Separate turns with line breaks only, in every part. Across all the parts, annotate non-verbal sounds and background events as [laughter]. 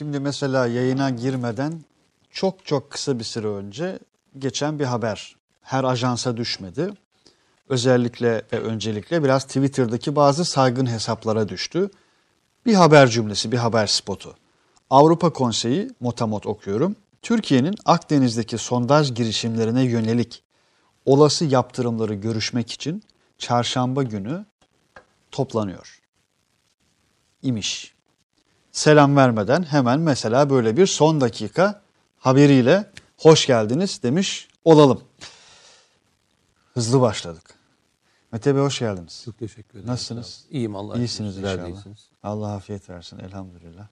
Şimdi mesela yayına girmeden çok çok kısa bir süre önce geçen bir haber. Her ajansa düşmedi. Özellikle ve öncelikle biraz Twitter'daki bazı saygın hesaplara düştü. Bir haber cümlesi, bir haber spotu. Avrupa Konseyi, motamot okuyorum. Türkiye'nin Akdeniz'deki sondaj girişimlerine yönelik olası yaptırımları görüşmek için çarşamba günü toplanıyor. İmiş. Selam vermeden hemen mesela böyle bir son dakika haberiyle hoş geldiniz demiş olalım. Hızlı başladık. Mete Bey hoş geldiniz.
Çok teşekkür ederim.
Nasılsınız?
İyiyim Allah
İyisiniz inşallah.
iyisiniz.
Allah afiyet versin elhamdülillah.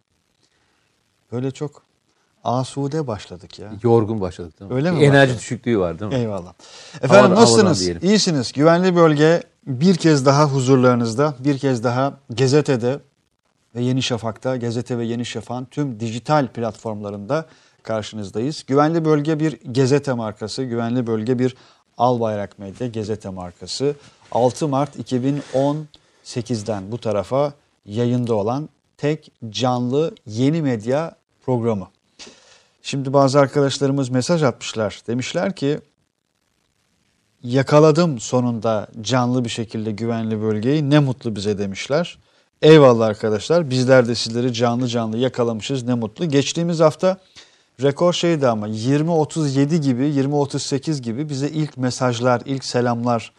Böyle çok asude başladık ya.
Yorgun başladık değil mi?
Öyle mi
Enerji
başladık?
düşüklüğü var değil mi?
Eyvallah. Efendim
Havadan-
nasılsınız?
havadan.
İyisiniz. Güvenli bölge bir kez daha huzurlarınızda, bir kez daha gazetede ve Yeni Şafak'ta, gazete ve Yeni Şafak'ın tüm dijital platformlarında karşınızdayız. Güvenli bölge bir gazete markası, güvenli bölge bir Albayrak Medya gazete markası. 6 Mart 2018'den bu tarafa yayında olan tek canlı yeni medya programı. Şimdi bazı arkadaşlarımız mesaj atmışlar. Demişler ki yakaladım sonunda canlı bir şekilde güvenli bölgeyi ne mutlu bize demişler. Eyvallah arkadaşlar bizler de sizleri canlı canlı yakalamışız ne mutlu. Geçtiğimiz hafta rekor şeydi ama 20-37 gibi 20-38 gibi bize ilk mesajlar, ilk selamlar,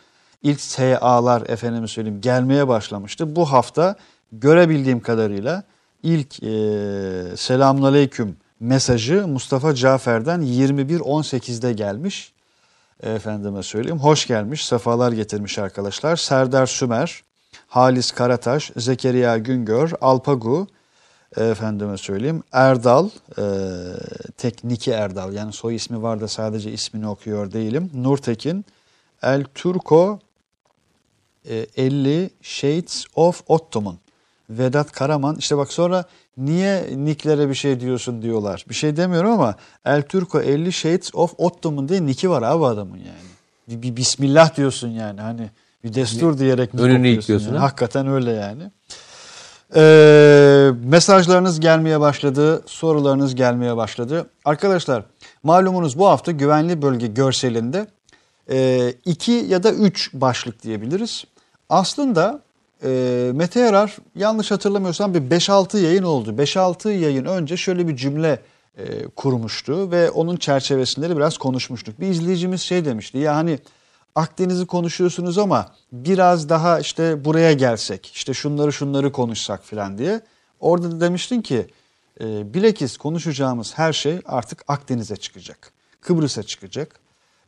ilk SA'lar efendim söyleyeyim gelmeye başlamıştı. Bu hafta görebildiğim kadarıyla ilk e, selamünaleyküm mesajı Mustafa Cafer'den 21.18'de gelmiş. Efendime söyleyeyim. Hoş gelmiş, sefalar getirmiş arkadaşlar. Serdar Sümer, Halis Karataş, Zekeriya Güngör, Alpagu, efendime söyleyeyim. Erdal, e, Tekniki Erdal yani soy ismi var da sadece ismini okuyor değilim. Nurtekin, El Turco, e, 50 Shades of Ottoman. Vedat Karaman işte bak sonra niye nicklere bir şey diyorsun diyorlar. Bir şey demiyorum ama El Turco 50 Shades of Ottoman diye nicki var abi adamın yani. Bir, bir bismillah diyorsun yani hani bir destur diyerek nick
Önünü yıkıyorsun
yani.
ha?
Hakikaten öyle yani. Ee, mesajlarınız gelmeye başladı, sorularınız gelmeye başladı. Arkadaşlar malumunuz bu hafta güvenli bölge görselinde e, iki ya da üç başlık diyebiliriz. Aslında e, Mete Yarar yanlış hatırlamıyorsam bir 5-6 yayın oldu. 5-6 yayın önce şöyle bir cümle e, kurmuştu ve onun çerçevesinde de biraz konuşmuştuk. Bir izleyicimiz şey demişti ya hani Akdeniz'i konuşuyorsunuz ama biraz daha işte buraya gelsek, işte şunları şunları konuşsak filan diye. Orada da demiştin ki e, bilakis konuşacağımız her şey artık Akdeniz'e çıkacak. Kıbrıs'a çıkacak.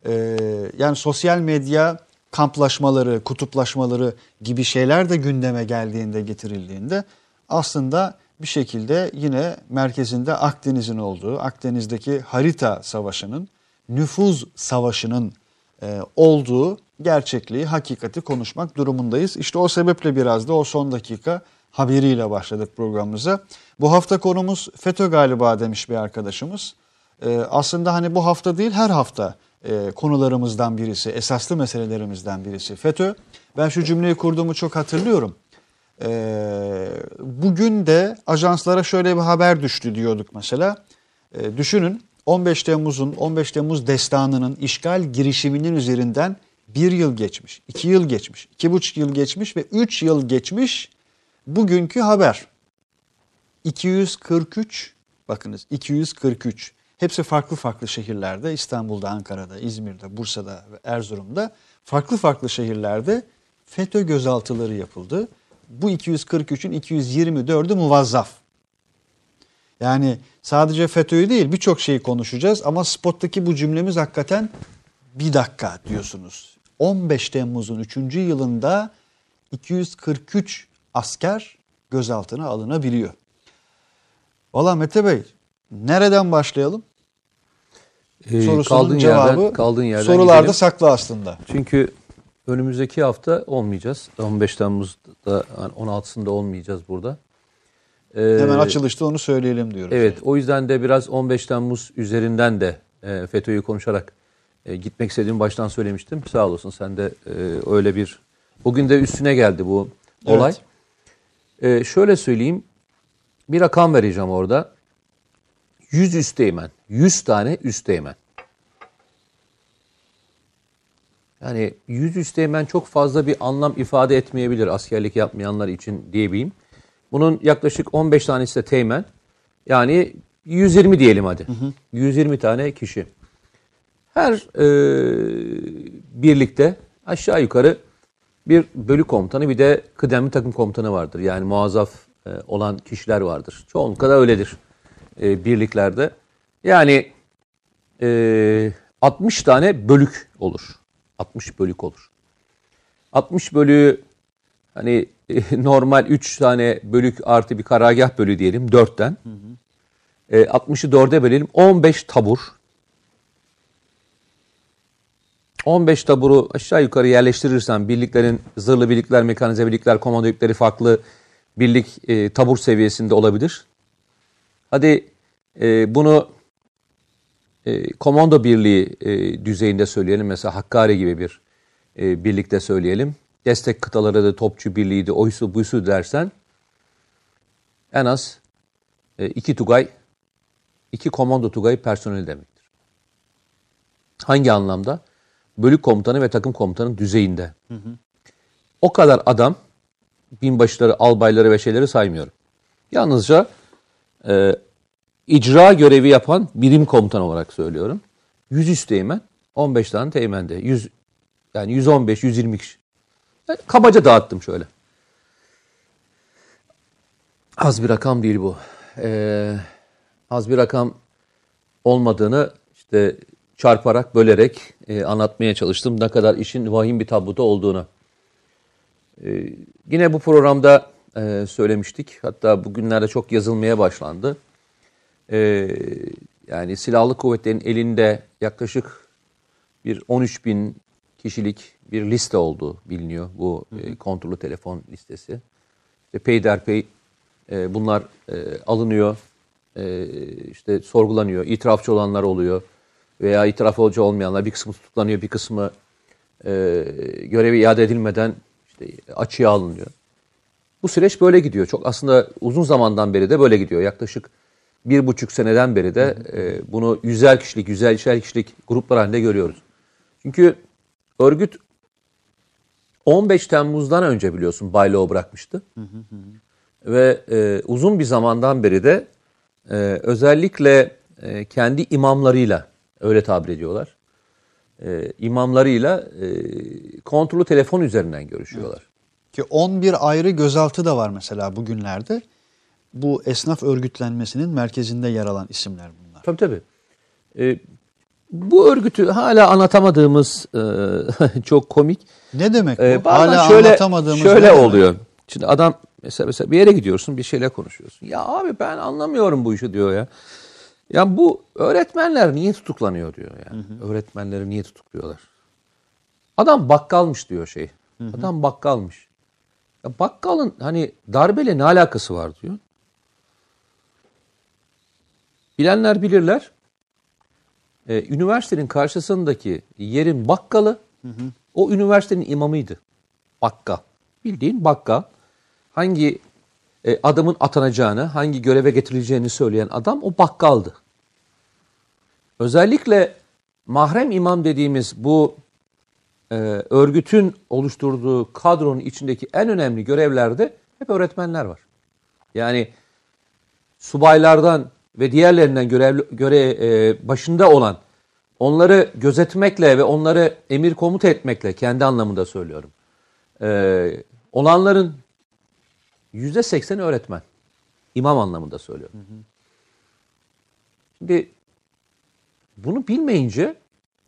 E, yani sosyal medya kamplaşmaları, kutuplaşmaları gibi şeyler de gündeme geldiğinde, getirildiğinde aslında bir şekilde yine merkezinde Akdeniz'in olduğu, Akdeniz'deki harita savaşının, nüfuz savaşının e, olduğu gerçekliği, hakikati konuşmak durumundayız. İşte o sebeple biraz da o son dakika haberiyle başladık programımıza. Bu hafta konumuz FETÖ galiba demiş bir arkadaşımız. E, aslında hani bu hafta değil her hafta e, konularımızdan birisi, esaslı meselelerimizden birisi FETÖ. Ben şu cümleyi kurduğumu çok hatırlıyorum. Bugün de ajanslara şöyle bir haber düştü diyorduk mesela. Düşünün 15 Temmuz'un 15 Temmuz destanının işgal girişiminin üzerinden bir yıl geçmiş, iki yıl geçmiş, iki buçuk yıl geçmiş ve üç yıl geçmiş bugünkü haber. 243 bakınız 243 hepsi farklı farklı şehirlerde İstanbul'da, Ankara'da, İzmir'de, Bursa'da ve Erzurum'da farklı farklı şehirlerde FETÖ gözaltıları yapıldı. Bu 243'ün 224'ü muvazzaf. Yani sadece FETÖ'yü değil birçok şeyi konuşacağız ama spottaki bu cümlemiz hakikaten bir dakika diyorsunuz. 15 Temmuz'un 3. yılında 243 asker gözaltına alınabiliyor. Valla Mete Bey nereden başlayalım?
Ee,
Sorusunun
kaldığın
cevabı
yerden, kaldığın yerden
sorularda
gidelim.
saklı aslında.
Çünkü önümüzdeki hafta olmayacağız. 15 Temmuz'da yani 16'sında olmayacağız burada. Ee,
Hemen açılışta onu söyleyelim diyorum.
Evet o yüzden de biraz 15 Temmuz üzerinden de e, FETÖ'yü konuşarak e, gitmek istediğimi baştan söylemiştim. Sağ olasın sen de e, öyle bir... Bugün de üstüne geldi bu olay.
Evet.
Şöyle söyleyeyim bir rakam vereceğim orada. 100 üsteğmen. 100 tane üsteğmen. Yani 100 üsteğmen çok fazla bir anlam ifade etmeyebilir askerlik yapmayanlar için diyebileyim. Bunun yaklaşık 15 tanesi de teğmen. Yani 120 diyelim hadi. Hı hı. 120 tane kişi. Her e, birlikte aşağı yukarı bir bölük komutanı bir de kıdemli takım komutanı vardır. Yani muazzaf e, olan kişiler vardır. Çoğunlukla da öyledir e, birliklerde. Yani e, 60 tane bölük olur. 60 bölük olur. 60 bölüğü hani e, [laughs] normal 3 tane bölük artı bir karargah bölüğü diyelim 4'ten. Hı hı. E, 60'ı 4'e bölelim 15 tabur. 15 taburu aşağı yukarı yerleştirirsen birliklerin zırhlı birlikler, mekanize birlikler, komando birlikleri farklı birlik e, tabur seviyesinde olabilir. Hadi e, bunu e, komando birliği e, düzeyinde söyleyelim. Mesela Hakkari gibi bir e, birlikte söyleyelim. Destek kıtaları da topçu birliğiydi, oysu buysu dersen en az e, iki tugay, iki komando tugay personeli demektir. Hangi anlamda? Bölük komutanı ve takım komutanı düzeyinde. Hı hı. O kadar adam, binbaşıları, albayları ve şeyleri saymıyorum. Yalnızca e, icra görevi yapan birim komutan olarak söylüyorum. 100 üst teğmen, 15 tane teğmende. 100, yani 115, 120 kişi. Kabaca dağıttım şöyle. Az bir rakam değil bu. Ee, az bir rakam olmadığını işte çarparak, bölerek e, anlatmaya çalıştım. Ne kadar işin vahim bir tabloda olduğunu. Ee, yine bu programda e, söylemiştik. Hatta bugünlerde çok yazılmaya başlandı e, yani silahlı kuvvetlerin elinde yaklaşık bir 13 bin kişilik bir liste olduğu biliniyor bu e, kontrollü telefon listesi. İşte peyderpey e, bunlar e, alınıyor, e, işte sorgulanıyor, itirafçı olanlar oluyor veya itirafçı olmayanlar bir kısmı tutuklanıyor, bir kısmı e, görevi iade edilmeden işte açığa alınıyor. Bu süreç böyle gidiyor. Çok aslında uzun zamandan beri de böyle gidiyor. Yaklaşık bir buçuk seneden beri de e, bunu yüzer kişilik, yüzer kişilik gruplar halinde görüyoruz. Çünkü örgüt 15 Temmuz'dan önce biliyorsun bayloğu bırakmıştı. Ve e, uzun bir zamandan beri de e, özellikle e, kendi imamlarıyla öyle tabir ediyorlar. E, imamlarıyla e, kontrolü telefon üzerinden görüşüyorlar. Evet.
Ki 11 ayrı gözaltı da var mesela bugünlerde bu esnaf örgütlenmesinin merkezinde yer alan isimler bunlar.
Tabii tabii. Ee, bu örgütü hala anlatamadığımız e, [laughs] çok komik.
Ne demek bu? Ee, hala
şöyle, anlatamadığımız Şöyle oluyor. Şimdi adam mesela, mesela bir yere gidiyorsun bir şeyle konuşuyorsun. Ya abi ben anlamıyorum bu işi diyor ya. Ya bu öğretmenler niye tutuklanıyor diyor yani. Hı hı. Öğretmenleri niye tutukluyorlar? Adam bakkalmış diyor şey. Hı hı. Adam bakkalmış. Ya bakkalın hani darbeyle ne alakası var diyor. Bilenler bilirler. Ee, üniversitenin karşısındaki yerin bakkalı hı hı. o üniversitenin imamıydı. Bakkal. Bildiğin bakkal. Hangi e, adamın atanacağını, hangi göreve getirileceğini söyleyen adam o bakkaldı. Özellikle mahrem imam dediğimiz bu e, örgütün oluşturduğu kadronun içindeki en önemli görevlerde hep öğretmenler var. Yani subaylardan ve diğerlerinden görev, göre e, başında olan onları gözetmekle ve onları emir komut etmekle kendi anlamında söylüyorum. E, olanların yüzde seksen öğretmen. İmam anlamında söylüyorum. Hı hı. Şimdi bunu bilmeyince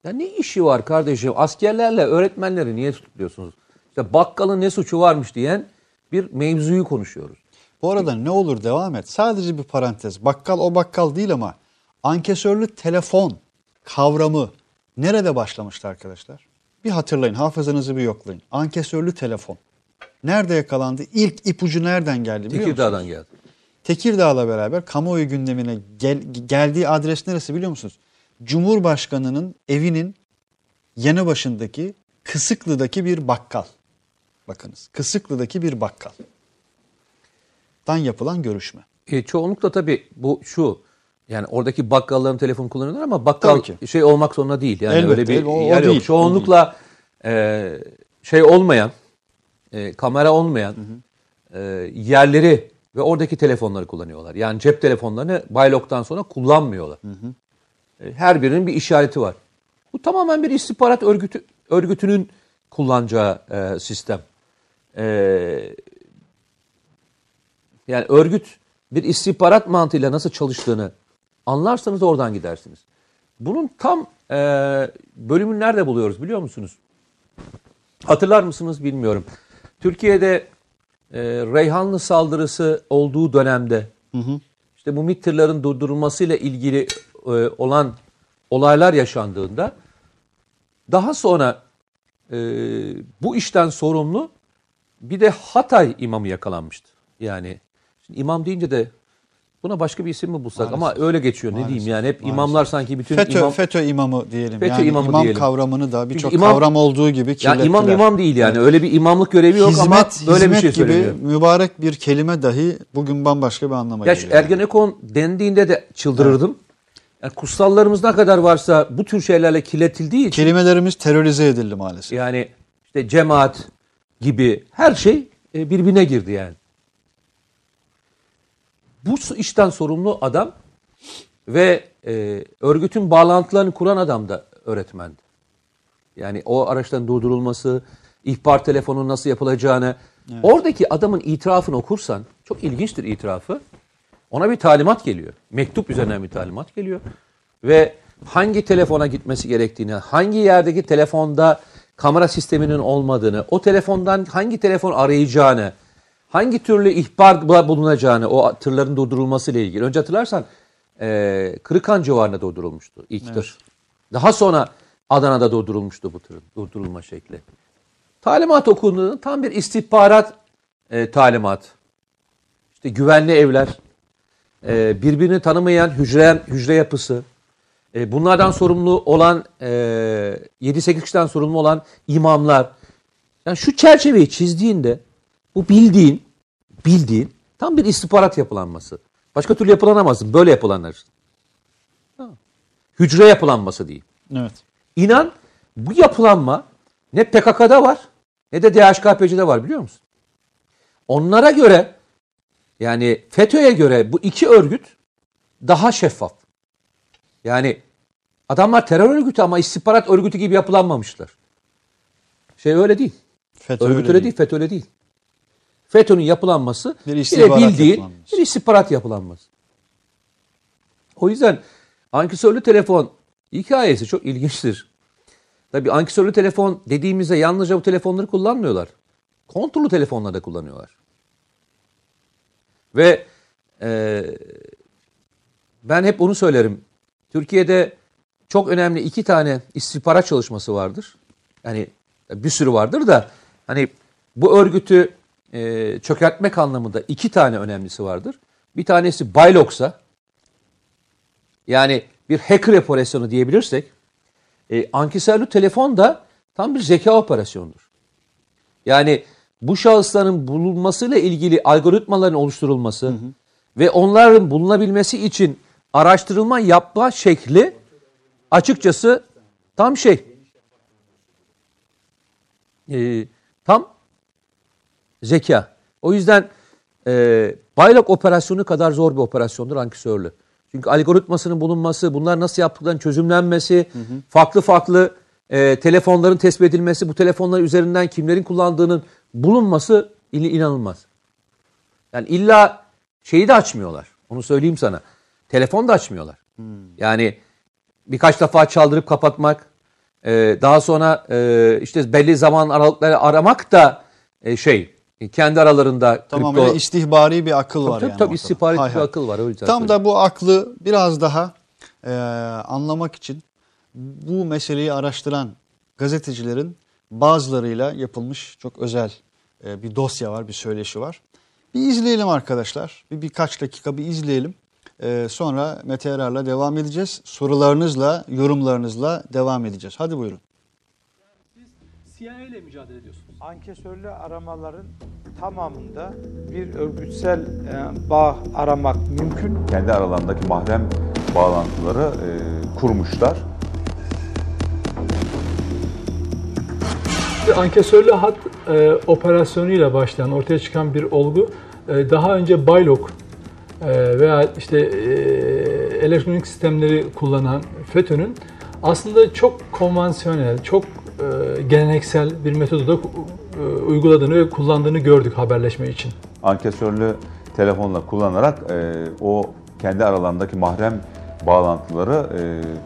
ya ne işi var kardeşim askerlerle öğretmenleri niye tutuyorsunuz? İşte bakkalın ne suçu varmış diyen bir mevzuyu konuşuyoruz.
Bu arada ne olur devam et. Sadece bir parantez. Bakkal o bakkal değil ama ankesörlü telefon kavramı nerede başlamıştı arkadaşlar? Bir hatırlayın, hafızanızı bir yoklayın. Ankesörlü telefon. Nerede yakalandı? İlk ipucu nereden geldi biliyor
Tekirdağ'dan geldi.
Tekirdağ'la beraber kamuoyu gündemine gel, geldiği adres neresi biliyor musunuz? Cumhurbaşkanının evinin yanı başındaki Kısıklı'daki bir bakkal. Bakınız Kısıklı'daki bir bakkal dan yapılan görüşme.
E, çoğunlukla tabii bu şu Yani oradaki bakkalların telefon kullanıyorlar ama bakkal şey olmak zorunda değil. Yani
Elbette,
öyle bir
o- o
yer
değil,
yok. Çoğunlukla e, şey olmayan, e, kamera olmayan e, yerleri ve oradaki telefonları kullanıyorlar. Yani cep telefonlarını Baylok'tan sonra kullanmıyorlar. E, Her birinin bir işareti var. Bu tamamen bir istihbarat örgütü örgütünün kullanacağı e, sistem. E, yani örgüt bir istihbarat mantığıyla nasıl çalıştığını anlarsanız oradan gidersiniz. Bunun tam e, bölümünü nerede buluyoruz biliyor musunuz? Hatırlar mısınız bilmiyorum. Türkiye'de e, Reyhanlı saldırısı olduğu dönemde işte bu MİT tırların durdurulmasıyla ilgili e, olan olaylar yaşandığında daha sonra e, bu işten sorumlu bir de Hatay imamı yakalanmıştı. Yani şimdi imam deyince de buna başka bir isim mi bulsak ama öyle geçiyor ne diyeyim yani hep imamlar sanki bütün
FETÖ,
imam
FETÖ imamı diyelim.
FETÖ
yani
imamı
imam
diyelim.
kavramını da birçok kavram olduğu gibi
ya
kirlettiler.
imam imam değil yani öyle bir imamlık görevi yok
hizmet,
ama böyle bir şey
gibi
söyleniyor.
mübarek bir kelime dahi bugün bambaşka bir anlama
Ya şu
geliyor. yani.
Ergenekon dendiğinde de çıldırırdım. Yani kutsallarımız ne kadar varsa bu tür şeylerle kirletildiği için
Kelimelerimiz terörize edildi maalesef.
yani işte cemaat gibi her şey e, birbirine girdi yani. Bu işten sorumlu adam ve e, örgütün bağlantılarını kuran adam da öğretmendi. Yani o araçların durdurulması, ihbar telefonunun nasıl yapılacağını, oradaki adamın itirafını okursan, çok ilginçtir itirafı. Ona bir talimat geliyor. Mektup üzerinden bir talimat geliyor. Ve hangi telefona gitmesi gerektiğini, hangi yerdeki telefonda kamera sisteminin olmadığını, o telefondan hangi telefon arayacağını, hangi türlü ihbar bulunacağını, o tırların durdurulması ile ilgili. Önce hatırlarsan e, Kırıkan civarında durdurulmuştu ilk tır. Daha sonra Adana'da durdurulmuştu bu tırın durdurulma şekli. Talimat okunduğunda tam bir istihbarat e, talimat. İşte güvenli evler, e, birbirini tanımayan hücre, hücre yapısı, e, bunlardan sorumlu olan e, 7-8 kişiden sorumlu olan imamlar. Yani şu çerçeveyi çizdiğinde bu bildiğin, bildiğin tam bir istihbarat yapılanması. Başka türlü yapılanamazsın. Böyle yapılanlar. Hücre yapılanması değil.
Evet.
İnan bu yapılanma ne PKK'da var ne de DHKPC'de var biliyor musun? Onlara göre yani FETÖ'ye göre bu iki örgüt daha şeffaf. Yani adamlar terör örgütü ama istihbarat örgütü gibi yapılanmamışlar. Şey öyle değil.
FETÖ
Örgüt
öyle
öyle değil, FETÖ öyle değil. FETÖ'nün yapılanması
Bir istihbarat
bildiğin bir istihbarat yapılanması. O yüzden ankesörlü telefon hikayesi çok ilginçtir. Tabii ankesörlü telefon dediğimizde yalnızca bu telefonları kullanmıyorlar. Kontrollü telefonları da kullanıyorlar. Ve e, ben hep onu söylerim. Türkiye'de çok önemli iki tane istihbarat çalışması vardır. Yani bir sürü vardır da hani bu örgütü e, çökertmek anlamında iki tane önemlisi vardır. Bir tanesi Baylox'a yani bir hacker operasyonu diyebilirsek e, ankesörlü telefon da tam bir zeka operasyonudur. Yani bu şahısların bulunmasıyla ilgili algoritmaların oluşturulması ve onların bulunabilmesi için araştırılma yapma şekli açıkçası tam şey e, zeka. O yüzden e, Bayrak operasyonu kadar zor bir operasyondur ankesörlü. Çünkü algoritmasının bulunması, bunlar nasıl yaptıklarının çözümlenmesi, farklı farklı e, telefonların tespit edilmesi, bu telefonlar üzerinden kimlerin kullandığının bulunması in- inanılmaz. Yani illa şeyi de açmıyorlar. Onu söyleyeyim sana. Telefon da açmıyorlar. Yani birkaç defa çaldırıp kapatmak, e, daha sonra e, işte belli zaman aralıkları aramak da e, şey kendi aralarında
Tamam
kripto-
öyle istihbari bir akıl var
tabii,
yani.
tabii
Hay
bir akıl var yüzden.
Tam da bu aklı biraz daha e, anlamak için bu meseleyi araştıran gazetecilerin bazılarıyla yapılmış çok özel e, bir dosya var, bir söyleşi var. Bir izleyelim arkadaşlar. Bir birkaç dakika bir izleyelim. E, sonra Mete Erar'la devam edeceğiz. Sorularınızla, yorumlarınızla devam edeceğiz. Hadi buyurun.
CIA ile mücadele ediyorsunuz.
Ankesörlü aramaların tamamında bir örgütsel e, bağ aramak mümkün.
kendi aralarındaki mahrem bağlantıları e, kurmuşlar.
Ankesörlü hat e, operasyonuyla başlayan ortaya çıkan bir olgu e, daha önce Baylok e, veya işte e, elektronik sistemleri kullanan FETÖ'nün aslında çok konvansiyonel, çok geleneksel bir metodu da e, uyguladığını ve kullandığını gördük haberleşme için.
Ankesörlü telefonla kullanarak e, o kendi aralarındaki mahrem bağlantıları e,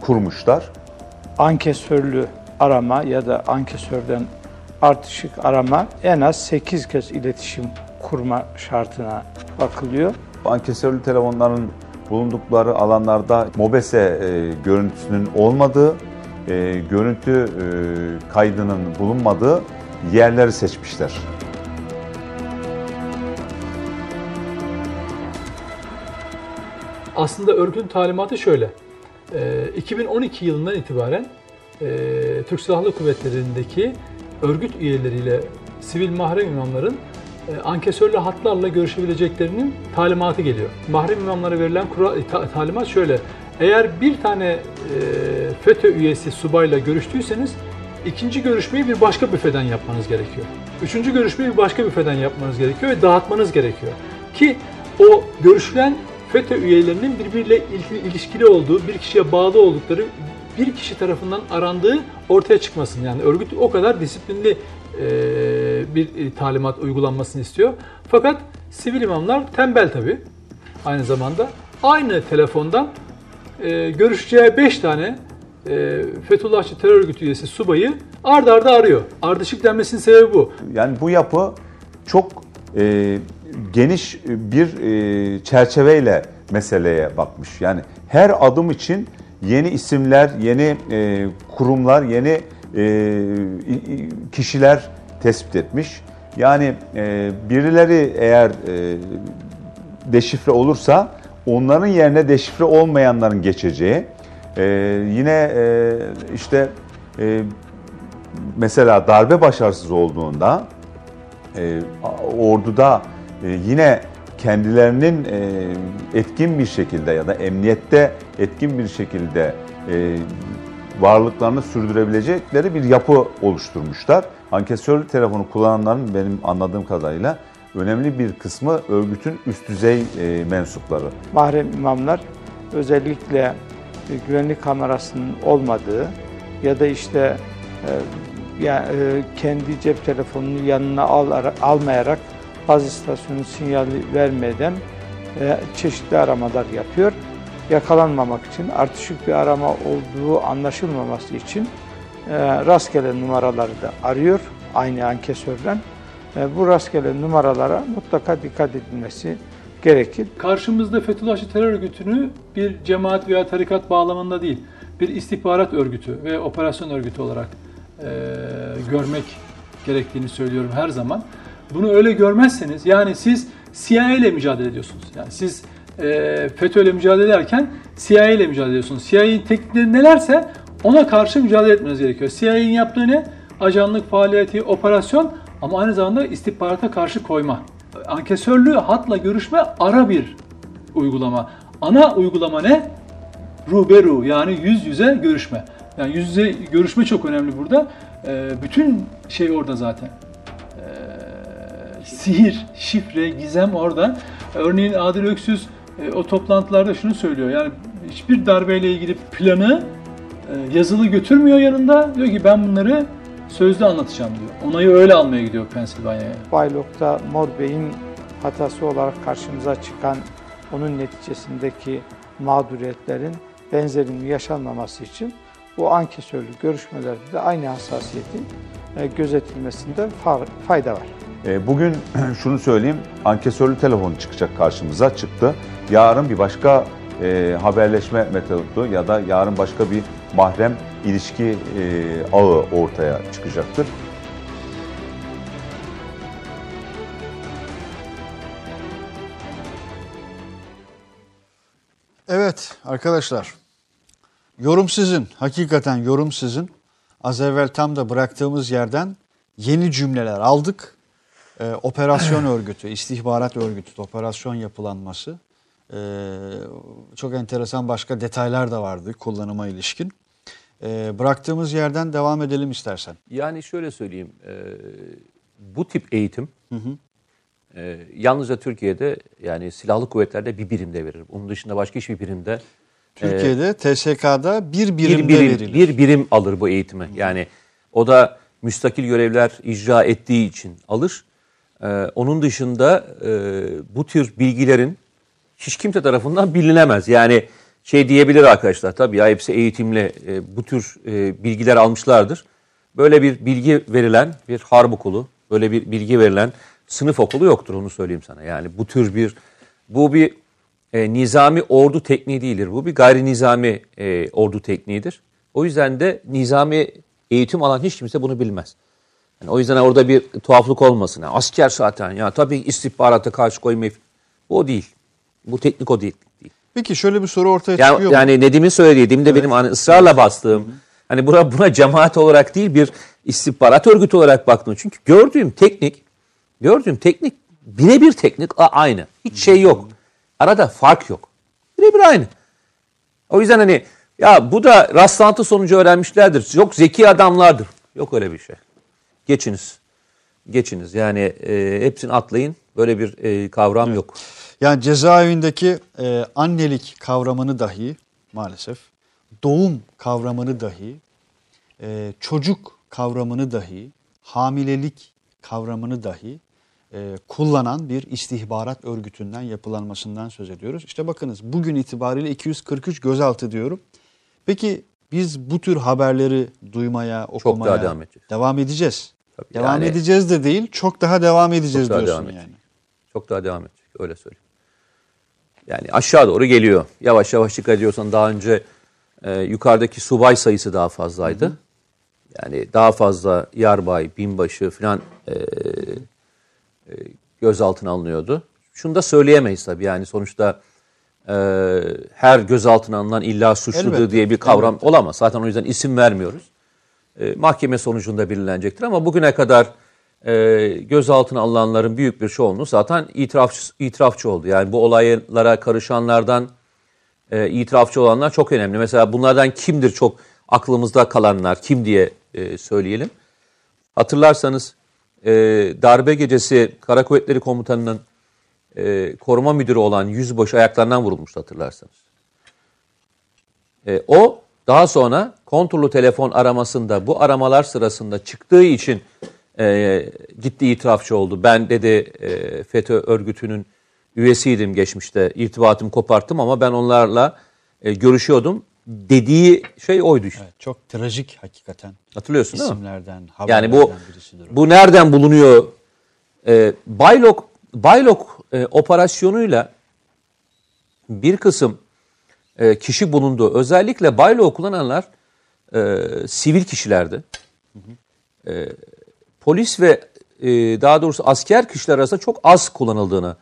kurmuşlar.
Ankesörlü arama ya da ankesörden artışık arama en az 8 kez iletişim kurma şartına bakılıyor.
Ankesörlü telefonların bulundukları alanlarda MOBESE e, görüntüsünün olmadığı, e, görüntü e, kaydının bulunmadığı yerleri seçmişler.
Aslında örgütün talimatı şöyle. E, 2012 yılından itibaren e, Türk Silahlı Kuvvetleri'ndeki örgüt üyeleriyle sivil mahrem imamların e, ankesörlü hatlarla görüşebileceklerinin talimatı geliyor. Mahrem imamlara verilen kura, ta- talimat şöyle. Eğer bir tane e, FETÖ üyesi subayla görüştüyseniz ikinci görüşmeyi bir başka büfeden yapmanız gerekiyor. Üçüncü görüşmeyi bir başka büfeden yapmanız gerekiyor ve dağıtmanız gerekiyor. Ki o görüşülen FETÖ üyelerinin birbiriyle il- ilişkili olduğu, bir kişiye bağlı oldukları, bir kişi tarafından arandığı ortaya çıkmasın. Yani örgüt o kadar disiplinli e, bir e, talimat uygulanmasını istiyor. Fakat sivil imamlar tembel tabi aynı zamanda. Aynı telefondan e, görüşeceği 5 tane e, Fethullahçı terör örgütü üyesi subayı ard arda arıyor. Ardışık denmesinin sebebi bu.
Yani bu yapı çok e, geniş bir e, çerçeveyle meseleye bakmış. Yani her adım için yeni isimler, yeni e, kurumlar, yeni e, kişiler tespit etmiş. Yani e, birileri eğer e, deşifre olursa onların yerine deşifre olmayanların geçeceği. e, yine e, işte e, mesela darbe başarısız olduğunda e, orduda e, yine kendilerinin e, etkin bir şekilde ya da emniyette etkin bir şekilde e, varlıklarını sürdürebilecekleri bir yapı oluşturmuşlar. Ankesörlü telefonu kullananların benim anladığım kadarıyla önemli bir kısmı örgütün üst düzey e, mensupları.
Mahrem imamlar özellikle e, güvenlik kamerasının olmadığı ya da işte e, ya, e, kendi cep telefonunu yanına al, ara- almayarak baz istasyonu sinyali vermeden e, çeşitli aramalar yapıyor. Yakalanmamak için, artışık bir arama olduğu anlaşılmaması için e, rastgele numaraları da arıyor aynı ankesörden. E, bu rastgele numaralara mutlaka dikkat edilmesi gerekir.
Karşımızda Fethullahçı terör örgütünü bir cemaat veya tarikat bağlamında değil, bir istihbarat örgütü ve operasyon örgütü olarak e, görmek gerektiğini söylüyorum her zaman. Bunu öyle görmezseniz, yani siz CIA ile mücadele ediyorsunuz. Yani siz e, FETÖ ile mücadele ederken CIA ile mücadele ediyorsunuz. CIA'nin teknikleri nelerse ona karşı mücadele etmeniz gerekiyor. CIA'nin yaptığı ne? Ajanlık faaliyeti, operasyon ama aynı zamanda istihbarata karşı koyma. Ankesörlü hatla görüşme ara bir uygulama. Ana uygulama ne? Ruberu yani yüz yüze görüşme. Yani yüz yüze görüşme çok önemli burada. Ee, bütün şey orada zaten. Ee, sihir, şifre, gizem orada. Örneğin Adil Öksüz e, o toplantılarda şunu söylüyor. Yani hiçbir darbeyle ilgili planı e, yazılı götürmüyor yanında. Diyor ki ben bunları sözlü anlatacağım diyor. Onayı öyle almaya gidiyor Pensilvanya'ya.
Baylok'ta Mor Bey'in hatası olarak karşımıza çıkan onun neticesindeki mağduriyetlerin benzerinin yaşanmaması için bu ankesörlü görüşmelerde de aynı hassasiyetin e, gözetilmesinde fa- fayda var.
E, Bugün [clears throat] şunu söyleyeyim, ankesörlü telefon çıkacak karşımıza çıktı. Yarın bir başka e, haberleşme metodu ya da yarın başka bir mahrem ilişki e, ağı ortaya çıkacaktır.
Evet arkadaşlar. Yorum sizin. Hakikaten yorum sizin. Az evvel tam da bıraktığımız yerden yeni cümleler aldık. Ee, operasyon [laughs] örgütü, istihbarat örgütü, operasyon yapılanması E, çok enteresan başka detaylar da vardı kullanıma ilişkin. E, bıraktığımız yerden devam edelim istersen.
Yani şöyle söyleyeyim, e, bu tip eğitim e, yalnızca Türkiye'de yani silahlı kuvvetlerde bir birimde verir. Onun dışında başka hiçbir birimde
Türkiye'de TSK'da bir birimde
bir birim,
verilir.
bir birim alır bu eğitimi. Yani o da müstakil görevler icra ettiği için alır. Ee, onun dışında e, bu tür bilgilerin hiç kimse tarafından bilinemez. Yani şey diyebilir arkadaşlar tabii ya hepsi eğitimli e, bu tür e, bilgiler almışlardır. Böyle bir bilgi verilen bir harp okulu, böyle bir bilgi verilen sınıf okulu yoktur onu söyleyeyim sana. Yani bu tür bir bu bir e, nizami ordu tekniği değildir. Bu bir gayri nizami e, ordu tekniğidir. O yüzden de nizami eğitim alan hiç kimse bunu bilmez. Yani o yüzden orada bir tuhaflık olmasın. Yani asker zaten ya tabii istihbarata karşı koymayı bu o değil. Bu teknik o değil. değil.
Peki şöyle bir soru ortaya
Yani,
çıkıyor mu?
yani Nedim'in söylediği, Nedim'de benim hani ısrarla bastığım, hani buna, buna cemaat olarak değil bir istihbarat örgütü olarak baktım. Çünkü gördüğüm teknik, gördüğüm teknik birebir teknik aynı. Hiç şey yok. Arada fark yok. Birebir aynı. O yüzden hani ya bu da rastlantı sonucu öğrenmişlerdir. Çok zeki adamlardır. Yok öyle bir şey. Geçiniz. Geçiniz. Yani e, hepsini atlayın. Böyle bir e, kavram yok.
Yani cezaevindeki e, annelik kavramını dahi maalesef, doğum kavramını dahi, e, çocuk kavramını dahi, hamilelik kavramını dahi e, kullanan bir istihbarat örgütünden yapılanmasından söz ediyoruz. İşte bakınız bugün itibariyle 243 gözaltı diyorum. Peki biz bu tür haberleri duymaya, okumaya
daha devam edeceğiz.
devam edeceğiz.
Tabii
devam
yani-
edeceğiz de değil, çok daha devam edeceğiz
Çok daha
diyorsun
devam
yani.
edecek. Çok daha devam edecek. Öyle söyleyeyim. Yani aşağı doğru geliyor. Yavaş yavaş dikkat ediyorsan daha önce e, yukarıdaki subay sayısı daha fazlaydı. Yani daha fazla yarbay, binbaşı falan e, e, gözaltına alınıyordu. Şunu da söyleyemeyiz tabii yani sonuçta e, her gözaltına alınan illa suçludur
Elbette,
diye bir kavram olamaz. Zaten o yüzden isim vermiyoruz. E, mahkeme sonucunda belirlenecektir ama bugüne kadar e, gözaltına alınanların büyük bir çoğunluğu zaten itirafçı, itirafçı oldu. Yani bu olaylara karışanlardan e, itirafçı olanlar çok önemli. Mesela bunlardan kimdir çok aklımızda kalanlar, kim diye e, söyleyelim. Hatırlarsanız e, darbe gecesi Kara Kuvvetleri Komutanı'nın e, koruma müdürü olan yüzbaşı ayaklarından vurulmuştu hatırlarsanız. E, o daha sonra kontrollü telefon aramasında bu aramalar sırasında çıktığı için e, gitti itirafçı oldu. Ben dedi e, FETÖ örgütünün üyesiydim geçmişte irtibatımı koparttım ama ben onlarla e, görüşüyordum dediği şey oydu işte.
Evet, çok trajik hakikaten.
Hatırlıyorsun değil mi?
İsimlerden,
Yani bu bu nereden bulunuyor? Ee, Baylok Baylok e, operasyonuyla bir kısım e, kişi bulundu. Özellikle Baylok kullananlar e, sivil kişilerdi. E, polis ve e, daha doğrusu asker kişiler arasında çok az kullanıldığını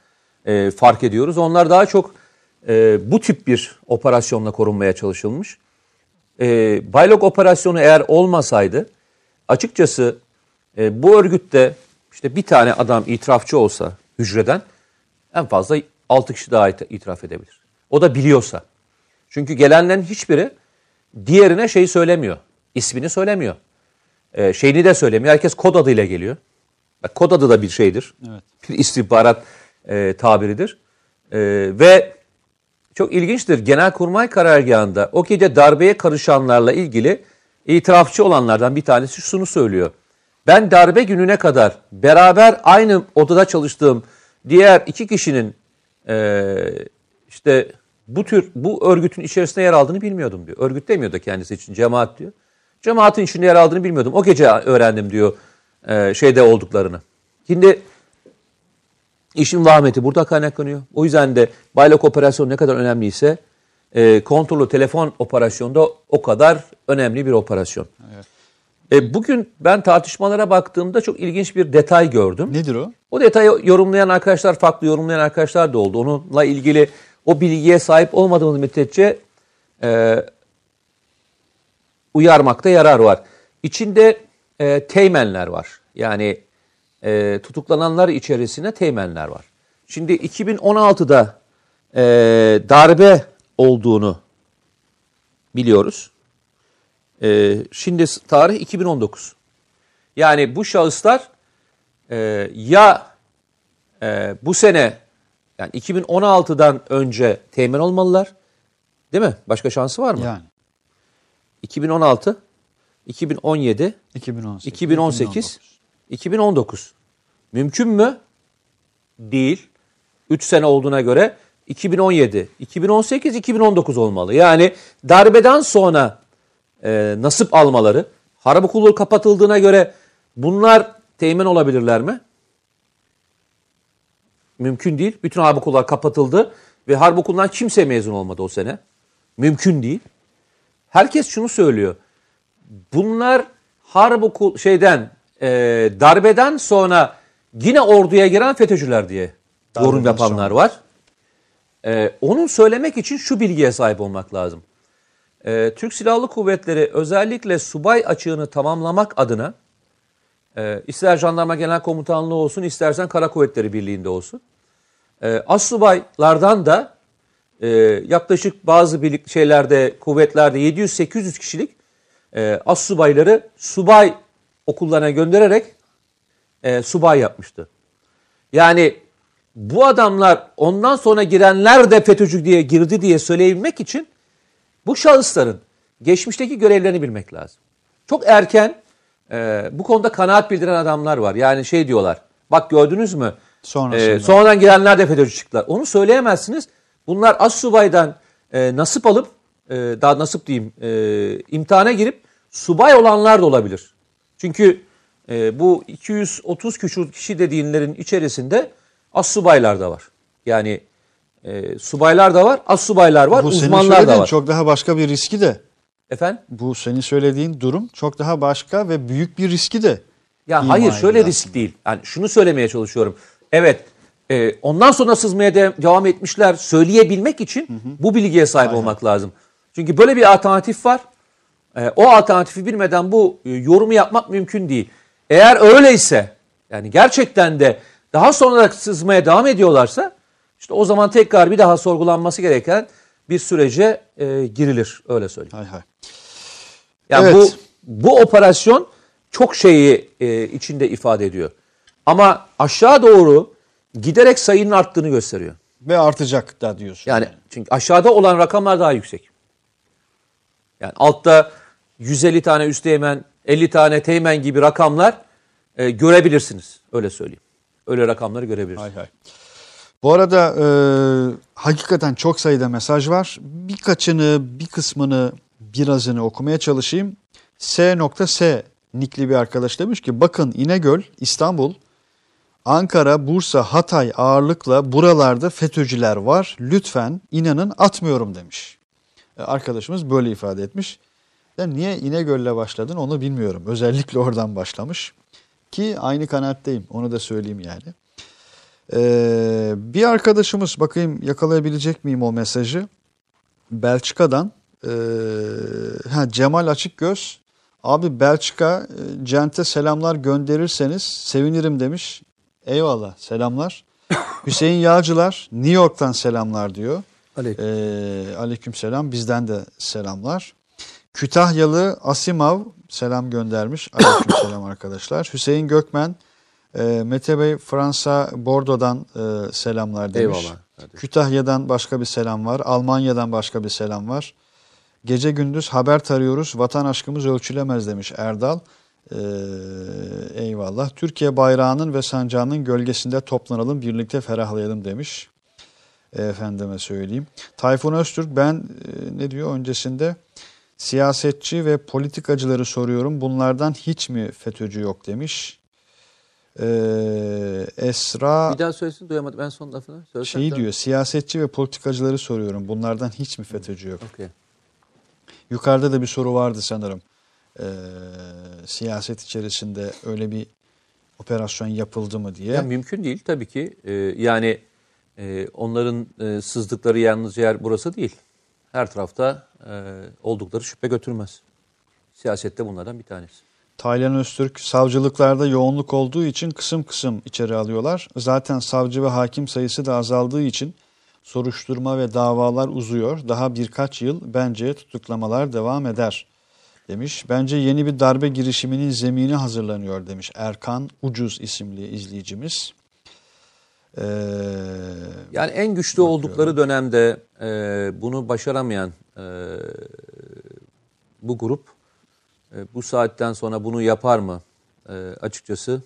e, fark ediyoruz. Onlar daha çok e, bu tip bir operasyonla korunmaya çalışılmış. E, Baylok operasyonu eğer olmasaydı açıkçası e, bu örgütte işte bir tane adam itirafçı olsa hücreden en fazla 6 kişi daha it- itiraf edebilir. O da biliyorsa. Çünkü gelenlerin hiçbiri diğerine şey söylemiyor. ismini söylemiyor. E, şeyini de söylemiyor. Herkes kod adıyla geliyor. Bak, kod adı da bir şeydir.
Evet.
Bir istihbarat e, tabiridir. E, ve çok ilginçtir. Genelkurmay karargahında o gece darbeye karışanlarla ilgili itirafçı olanlardan bir tanesi şunu söylüyor. Ben darbe gününe kadar beraber aynı odada çalıştığım diğer iki kişinin eee, işte bu tür bu örgütün içerisinde yer aldığını bilmiyordum diyor. Örgüt demiyor da kendisi için cemaat diyor. Cemaatin içinde yer aldığını bilmiyordum. O gece öğrendim diyor eee, şeyde olduklarını. Şimdi İşin vahmeti burada kaynaklanıyor. O yüzden de baylok operasyonu ne kadar önemliyse e, kontrollü telefon operasyonu da o kadar önemli bir operasyon. E, bugün ben tartışmalara baktığımda çok ilginç bir detay gördüm.
Nedir o?
O detayı yorumlayan arkadaşlar, farklı yorumlayan arkadaşlar da oldu. Onunla ilgili o bilgiye sahip olmadığımız müddetçe e, uyarmakta yarar var. İçinde e, teğmenler var. Yani e, tutuklananlar içerisinde teğmenler var. Şimdi 2016'da e, darbe olduğunu biliyoruz. E, şimdi tarih 2019. Yani bu şahıslar e, ya e, bu sene yani 2016'dan önce teğmen olmalılar. Değil mi? Başka şansı var mı?
Yani
2016, 2017,
2018,
2018, 2019. Mümkün mü? Değil. 3 sene olduğuna göre 2017, 2018, 2019 olmalı. Yani darbeden sonra e, nasip almaları, harp okulları kapatıldığına göre bunlar teğmen olabilirler mi? Mümkün değil. Bütün harp okullar kapatıldı ve harp okulundan kimse mezun olmadı o sene. Mümkün değil. Herkes şunu söylüyor. Bunlar harp okul şeyden e, darbeden sonra yine orduya giren FETÖ'cüler diye yorum
Darbeden
yapanlar
sonra.
var. E, onun söylemek için şu bilgiye sahip olmak lazım. E, Türk Silahlı Kuvvetleri özellikle subay açığını tamamlamak adına e, ister Jandarma Genel Komutanlığı olsun istersen Kara Kuvvetleri Birliği'nde olsun. E, Assubaylardan da e, yaklaşık bazı birlik şeylerde kuvvetlerde 700-800 kişilik e, assubayları subay okullarına göndererek e, subay yapmıştı. Yani bu adamlar ondan sonra girenler de FETÖ'cü diye girdi diye söyleyebilmek için bu şahısların geçmişteki görevlerini bilmek lazım. Çok erken e, bu konuda kanaat bildiren adamlar var. Yani şey diyorlar. Bak gördünüz mü?
Sonrasında.
E, sonradan girenler de FETÖ'cü çıktılar. Onu söyleyemezsiniz. Bunlar assubaydan e, nasip alıp e, daha nasip diyeyim e, imtihana girip subay olanlar da olabilir. Çünkü e, bu 230 küsur kişi dediğinlerin içerisinde assubaylar da var. Yani e, subaylar da var, assubaylar var,
bu
uzmanlar da
söylediğin
var.
çok daha başka bir riski de.
Efendim?
Bu senin söylediğin durum çok daha başka ve büyük bir riski de.
Ya hayır şöyle
aslında.
risk değil. Yani şunu söylemeye çalışıyorum. Evet e, ondan sonra sızmaya de- devam etmişler söyleyebilmek için bu bilgiye sahip olmak lazım. Çünkü böyle bir alternatif var. E, o alternatifi bilmeden bu e, yorumu yapmak mümkün değil. Eğer öyleyse yani gerçekten de daha sonra sızmaya devam ediyorlarsa işte o zaman tekrar bir daha sorgulanması gereken bir sürece e, girilir öyle söyleyeyim.
Hay hay.
Yani
Evet.
bu bu operasyon çok şeyi e, içinde ifade ediyor. Ama aşağı doğru giderek sayının arttığını gösteriyor.
Ve artacak da diyorsun.
Yani çünkü aşağıda olan rakamlar daha yüksek. Yani altta 150 tane üsteğmen, 50 tane teğmen gibi rakamlar e, görebilirsiniz. Öyle söyleyeyim. Öyle rakamları görebilirsiniz.
Hay hay. Bu arada e, hakikaten çok sayıda mesaj var. Birkaçını, bir kısmını, birazını okumaya çalışayım. S.S. nikli bir arkadaş demiş ki bakın İnegöl, İstanbul, Ankara, Bursa, Hatay ağırlıkla buralarda FETÖ'cüler var. Lütfen inanın atmıyorum demiş. E, Arkadaşımız böyle ifade etmiş. Ben niye İnegöl'le başladın onu bilmiyorum. Özellikle oradan başlamış. Ki aynı kanaatteyim onu da söyleyeyim yani. Ee, bir arkadaşımız bakayım yakalayabilecek miyim o mesajı? Belçika'dan ee, ha, Cemal Açıkgöz abi Belçika e, Cent'e selamlar gönderirseniz sevinirim demiş. Eyvallah selamlar. [coughs] Hüseyin Yağcılar New York'tan selamlar diyor.
Aleyküm.
Ee, aleyküm selam bizden de selamlar. Kütahyalı Asimav selam göndermiş. [coughs] Aleyküm selam arkadaşlar. Hüseyin Gökmen e, Mete Bey Fransa Bordo'dan e, selamlar demiş.
Eyvallah kardeşim.
Kütahya'dan başka bir selam var. Almanya'dan başka bir selam var. Gece gündüz haber tarıyoruz. Vatan aşkımız ölçülemez demiş Erdal. Ee, eyvallah. Türkiye bayrağının ve sancağının gölgesinde toplanalım, birlikte ferahlayalım demiş. Efendime söyleyeyim. Tayfun Öztürk ben e, ne diyor öncesinde? Siyasetçi ve politikacıları soruyorum. Bunlardan hiç mi FETÖ'cü yok demiş. Ee, Esra
Bir daha söylesin duyamadım. Ben son lafını söylesem.
şeyi diyor. Siyasetçi ve politikacıları soruyorum. Bunlardan hiç mi FETÖ'cü yok?
Okey.
Yukarıda da bir soru vardı sanırım. Ee, siyaset içerisinde öyle bir operasyon yapıldı mı diye.
Ya mümkün değil tabii ki. Ee, yani e, onların e, sızdıkları yalnız yer burası değil. Her tarafta e, oldukları şüphe götürmez. Siyasette bunlardan bir tanesi.
Taylan Öztürk savcılıklarda yoğunluk olduğu için kısım kısım içeri alıyorlar. Zaten savcı ve hakim sayısı da azaldığı için Soruşturma ve davalar uzuyor. Daha birkaç yıl bence tutuklamalar devam eder demiş. Bence yeni bir darbe girişiminin zemini hazırlanıyor demiş Erkan Ucuz isimli izleyicimiz. Ee,
Yani en güçlü oldukları dönemde e, bunu başaramayan e, bu grup e, bu saatten sonra bunu yapar mı? E, açıkçası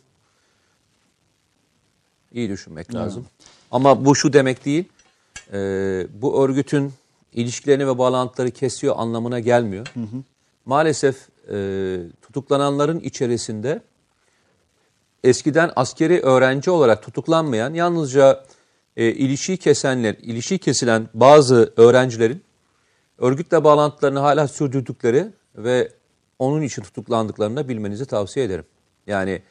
iyi düşünmek lazım. Ama bu şu demek değil. e, bu örgütün ilişkilerini ve bağlantıları kesiyor anlamına gelmiyor. Maalesef e, tutuklananların içerisinde eskiden askeri öğrenci olarak tutuklanmayan yalnızca e, ilişiği kesenler, ilişiği kesilen bazı öğrencilerin örgütle bağlantılarını hala sürdürdükleri ve onun için tutuklandıklarını bilmenizi tavsiye ederim. Yani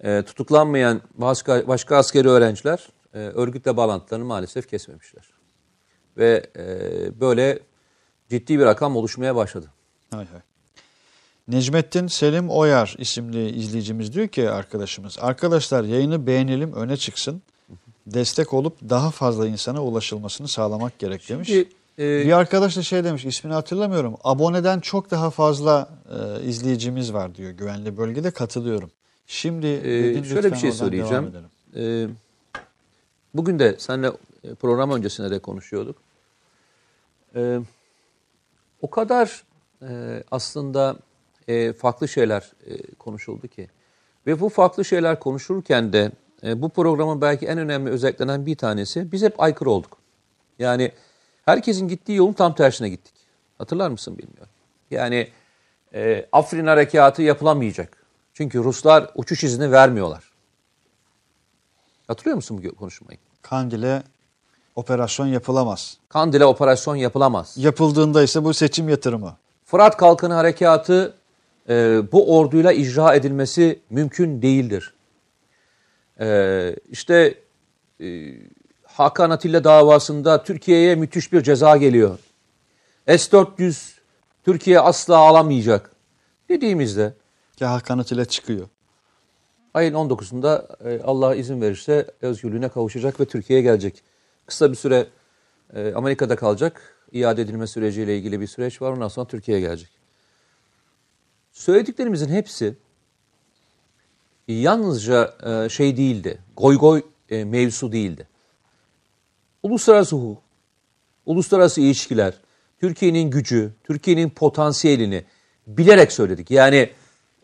e, tutuklanmayan başka, başka askeri öğrenciler e, örgütle bağlantılarını maalesef kesmemişler. Ve e, böyle ciddi bir rakam oluşmaya başladı.
Hay hay. Necmettin Selim Oyar isimli izleyicimiz diyor ki arkadaşımız. Arkadaşlar yayını beğenelim öne çıksın. Destek olup daha fazla insana ulaşılmasını sağlamak gerek demiş.
Şimdi, e,
bir arkadaş da şey demiş ismini hatırlamıyorum. Aboneden çok daha fazla e, izleyicimiz var diyor güvenli bölgede katılıyorum. Şimdi dedin,
şöyle bir şey söyleyeceğim. Ee, bugün de seninle e, program öncesinde de konuşuyorduk. Ee, o kadar e, aslında e, farklı şeyler e, konuşuldu ki. Ve bu farklı şeyler konuşurken de e, bu programın belki en önemli özelliklerinden bir tanesi biz hep aykırı olduk. Yani herkesin gittiği yolun tam tersine gittik. Hatırlar mısın bilmiyorum. Yani e, Afrin harekatı yapılamayacak. Çünkü Ruslar uçuş izni vermiyorlar. Hatırlıyor musun bu konuşmayı?
Kandil'e operasyon yapılamaz.
Kandil'e operasyon yapılamaz.
Yapıldığında ise bu seçim yatırımı.
Fırat Kalkanı Harekatı e, bu orduyla icra edilmesi mümkün değildir. E, işte e, Hakan Atilla davasında Türkiye'ye müthiş bir ceza geliyor. S-400 Türkiye asla alamayacak dediğimizde
Ki Hakan Atilla çıkıyor.
ayın 19'unda e, Allah izin verirse özgürlüğüne kavuşacak ve Türkiye'ye gelecek. Kısa bir süre e, Amerika'da kalacak. İade edilme süreciyle ilgili bir süreç var. Ondan sonra Türkiye'ye gelecek. Söylediklerimizin hepsi yalnızca e, şey değildi. Goy goy e, mevzu değildi. Uluslararası hukuk, uluslararası ilişkiler, Türkiye'nin gücü, Türkiye'nin potansiyelini bilerek söyledik. Yani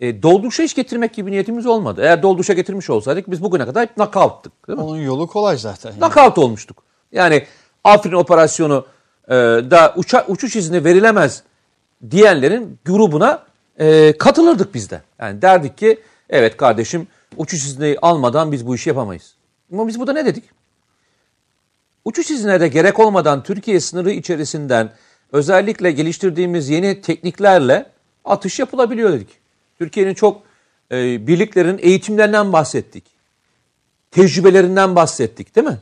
e, dolduruşa iş getirmek gibi niyetimiz olmadı. Eğer dolduruşa getirmiş olsaydık biz bugüne kadar hep knockout'tık. Değil mi?
Onun yolu kolay zaten. yani.
Knockout olmuştuk. Yani Afrin operasyonu e, da uça, uçuş izni verilemez diyenlerin grubuna e, katılırdık biz de. Yani derdik ki evet kardeşim uçuş izni almadan biz bu işi yapamayız. Ama biz burada ne dedik? Uçuş iznine de gerek olmadan Türkiye sınırı içerisinden özellikle geliştirdiğimiz yeni tekniklerle atış yapılabiliyor dedik. Türkiye'nin çok e, birliklerin eğitimlerinden bahsettik. Tecrübelerinden bahsettik değil mi?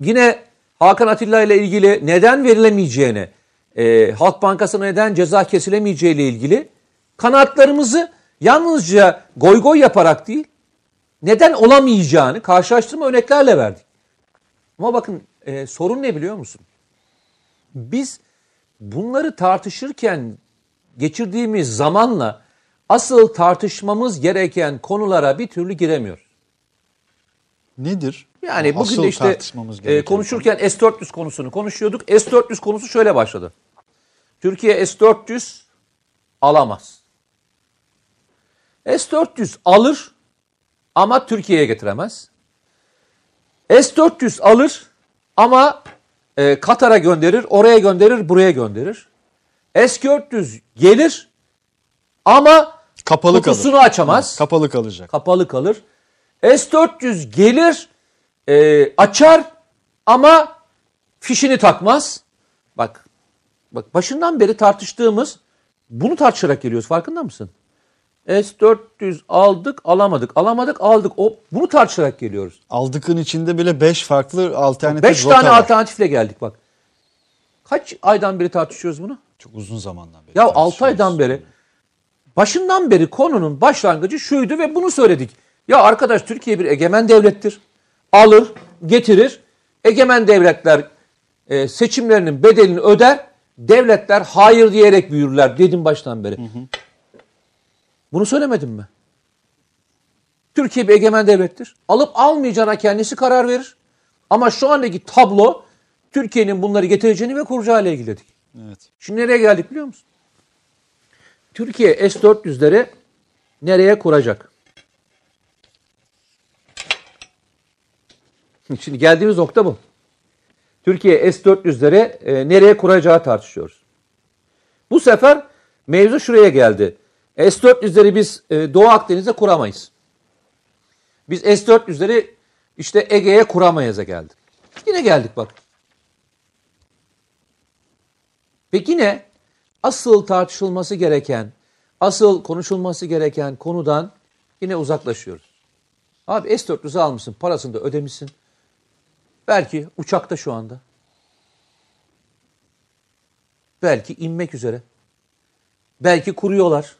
Yine Hakan Atilla ile ilgili neden verilemeyeceğine, e, Halk Bankası'na neden ceza kesilemeyeceği ile ilgili kanaatlarımızı yalnızca goy goy yaparak değil, neden olamayacağını karşılaştırma örneklerle verdik. Ama bakın e, sorun ne biliyor musun? Biz bunları tartışırken geçirdiğimiz zamanla asıl tartışmamız gereken konulara bir türlü giremiyoruz.
Nedir?
Yani
Bu
bugün
asıl
de işte e, konuşurken S-400 konusunu konuşuyorduk. S-400 konusu şöyle başladı. Türkiye S-400 alamaz. S-400 alır ama Türkiye'ye getiremez. S-400 alır ama e, Katar'a gönderir, oraya gönderir, buraya gönderir. S-400 gelir ama
Kapalı
kutusunu
kalır.
açamaz.
Kapalı kalacak.
kapalı kalır. S-400 gelir, e, açar ama fişini takmaz. Bak, bak başından beri tartıştığımız bunu tartışarak geliyoruz. Farkında mısın? S-400 aldık, alamadık, alamadık, aldık. O bunu tartışarak geliyoruz.
Aldık'ın içinde bile 5 farklı alternatif
5
rota
tane
var.
alternatifle geldik bak. Kaç aydan beri tartışıyoruz bunu?
Çok uzun zamandan beri.
Ya 6
tartışıyoruz.
aydan beri başından beri konunun başlangıcı şuydu ve bunu söyledik. Ya arkadaş Türkiye bir egemen devlettir. Alır, getirir. Egemen devletler e, seçimlerinin bedelini öder, devletler hayır diyerek büyürler dedim baştan beri. Bunu söylemedim mi? Türkiye bir egemen devlettir. Alıp almayacağına kendisi karar verir. Ama şu andaki tablo Türkiye'nin bunları getireceğini ve kuracağı ile ilgilidik.
Evet.
Şimdi nereye geldik biliyor musun? Türkiye S-400'leri nereye kuracak? Şimdi geldiğimiz nokta bu. Türkiye S-400'leri e, nereye kuracağı tartışıyoruz. Bu sefer mevzu şuraya geldi. S-400'leri biz e, Doğu Akdeniz'de kuramayız. Biz S-400'leri işte Ege'ye kuramayız'a geldik. Yine geldik bak. Peki ne? Asıl tartışılması gereken, asıl konuşulması gereken konudan yine uzaklaşıyoruz. Abi S-400'ü almışsın, parasını da ödemişsin. Belki uçakta şu anda. Belki inmek üzere. Belki kuruyorlar.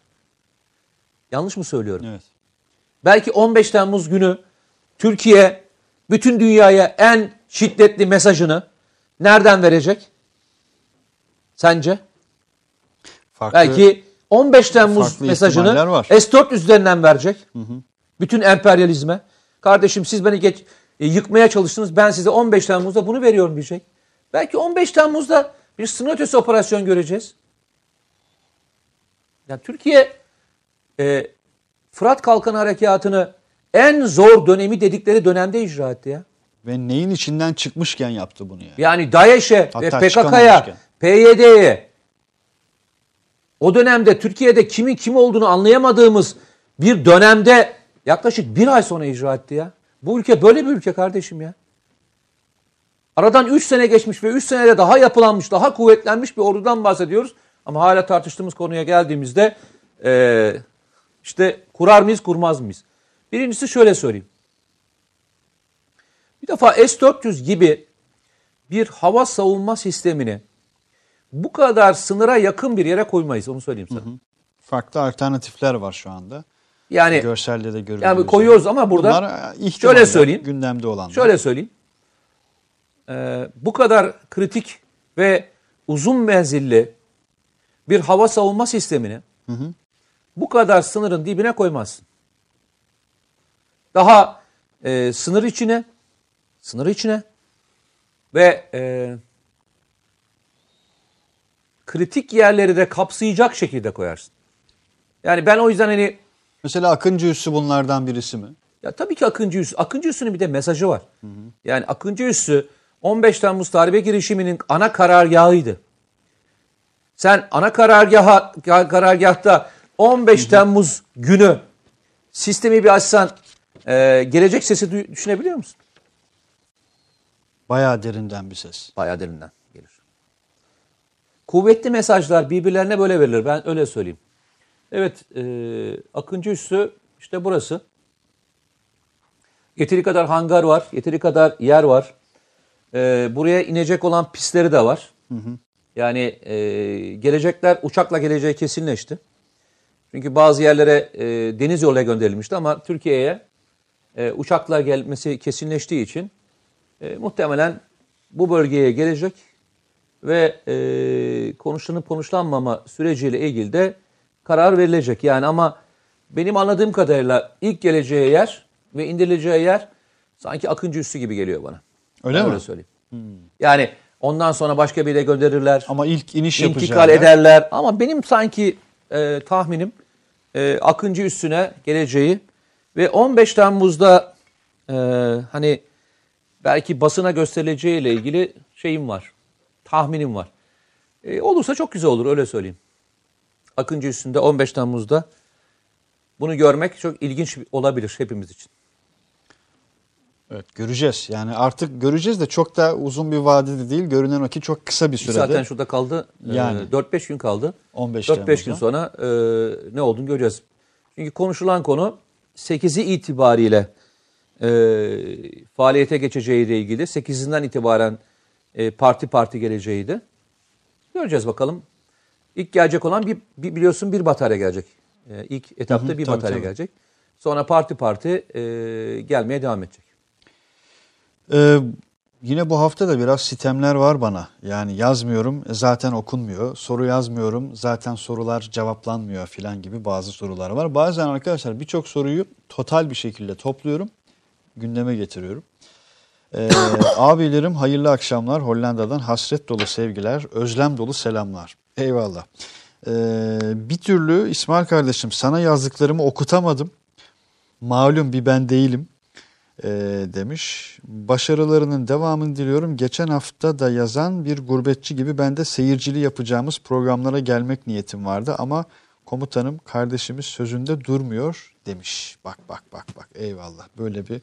Yanlış mı söylüyorum?
Evet.
Belki 15 Temmuz günü Türkiye bütün dünyaya en şiddetli mesajını nereden verecek? Sence?
Farklı,
Belki 15 Temmuz mesajını
ihtimaller var.
S-400 üzerinden verecek. Bütün emperyalizme. Kardeşim siz beni geç, e, yıkmaya çalıştınız. Ben size 15 Temmuz'da bunu veriyorum diyecek. Belki 15 Temmuz'da bir sınır ötesi operasyon göreceğiz. Yani Türkiye e, Fırat Kalkanı Harekatı'nı en zor dönemi dedikleri dönemde icra etti ya.
ve neyin içinden çıkmışken yaptı bunu yani.
Yani DAEŞ'e ve PKK'ya. PYD'ye o dönemde Türkiye'de kimin kim olduğunu anlayamadığımız bir dönemde yaklaşık bir ay sonra icra etti ya. Bu ülke böyle bir ülke kardeşim ya. Aradan 3 sene geçmiş ve 3 senede daha yapılanmış, daha kuvvetlenmiş bir ordudan bahsediyoruz. Ama hala tartıştığımız konuya geldiğimizde eee, işte kurar mıyız, kurmaz mıyız? Birincisi şöyle söyleyeyim. Bir defa S-400 gibi bir hava savunma sistemini bu kadar sınıra yakın bir yere koymayız. Onu söyleyeyim sana.
Farklı alternatifler var şu anda.
Yani
Görselde de görülüyor.
yani koyuyoruz ama burada
e,
şöyle söyleyeyim.
Gündemde olanlar.
Şöyle söyleyeyim. Ee, bu kadar kritik ve uzun menzilli bir hava savunma sistemini bu kadar sınırın dibine koymazsın. Daha e, sınır içine, sınır içine ve e, kritik yerleri de kapsayacak şekilde koyarsın. Yani ben o yüzden hani
Mesela Akıncı Üssü bunlardan birisi mi?
ya tabii ki Akıncı Üssü. Akıncı Üssü'nün bir de mesajı var. Yani Akıncı Üssü 15 Temmuz darbe girişiminin ana karargahıydı. Sen ana karargaha, karargahta 15 Temmuz günü sistemi bir açsan e, gelecek sesi düşünebiliyor musun?
Bayağı derinden bir ses.
Bayağı derinden gelir. Kuvvetli mesajlar birbirlerine böyle verilir. Ben öyle söyleyeyim. Evet, e, Akıncı Üssü işte burası. Yeteri kadar hangar var, yeteri kadar yer var. E, buraya inecek olan pistleri de var. Yani e, gelecekler uçakla geleceği kesinleşti. Çünkü bazı yerlere e, deniz yoluyla gönderilmişti ama Türkiye'ye e, uçakla gelmesi kesinleştiği için e, muhtemelen bu bölgeye gelecek ve e, konuşlanıp konuşlanmama süreciyle ilgili de karar verilecek. Yani ama benim anladığım kadarıyla ilk geleceği yer ve indirileceği yer sanki Akıncı Üssü gibi geliyor bana.
Öyle
Ben
mi?
Öyle söyleyeyim. Yani ondan sonra başka bir yere gönderirler.
Ama ilk iniş
intikal
yapacağı yer-
ederler. Ama benim sanki e, tahminim e, Akıncı üstüne geleceği ve 15 Temmuz'da e, hani belki basına gösterileceği ile ilgili şeyim var. Tahminim var. E, olursa çok güzel olur öyle söyleyeyim. Akıncı üstünde 15 Temmuz'da bunu görmek çok ilginç olabilir hepimiz için.
Evet göreceğiz. Yani artık göreceğiz de çok da uzun bir vadede değil. Görünen o ki çok kısa bir sürede.
Zaten şurada kaldı.
Yani.
Yani. 4-5 gün kaldı.
15
4-5 gün sonra e, ne olduğunu göreceğiz. Çünkü konuşulan konu 8'i itibariyle e, faaliyete geçeceğiyle ilgili. 8'inden itibaren e, parti parti geleceğiydi. Göreceğiz bakalım. İlk gelecek olan bir, bir biliyorsun bir batarya gelecek. E, ilk etapta
Hı hı,
bir
tabii,
batarya
tabii.
gelecek. Sonra parti parti e, gelmeye devam edecek.
Ee, yine bu hafta da biraz sitemler var bana. Yani yazmıyorum zaten okunmuyor. Soru yazmıyorum zaten sorular cevaplanmıyor filan gibi bazı sorular var. Bazen arkadaşlar birçok soruyu total bir şekilde topluyorum. Gündeme getiriyorum. Ee, [coughs] abilerim hayırlı akşamlar. Hollanda'dan hasret dolu sevgiler, özlem dolu selamlar. Eyvallah. Ee, bir türlü İsmail kardeşim sana yazdıklarımı okutamadım. Malum bir ben değilim e, demiş. Başarılarının devamını diliyorum. Geçen hafta da yazan bir gurbetçi gibi ben de seyircili yapacağımız programlara gelmek niyetim vardı ama komutanım kardeşimiz sözünde durmuyor demiş. Bak bak bak bak eyvallah böyle bir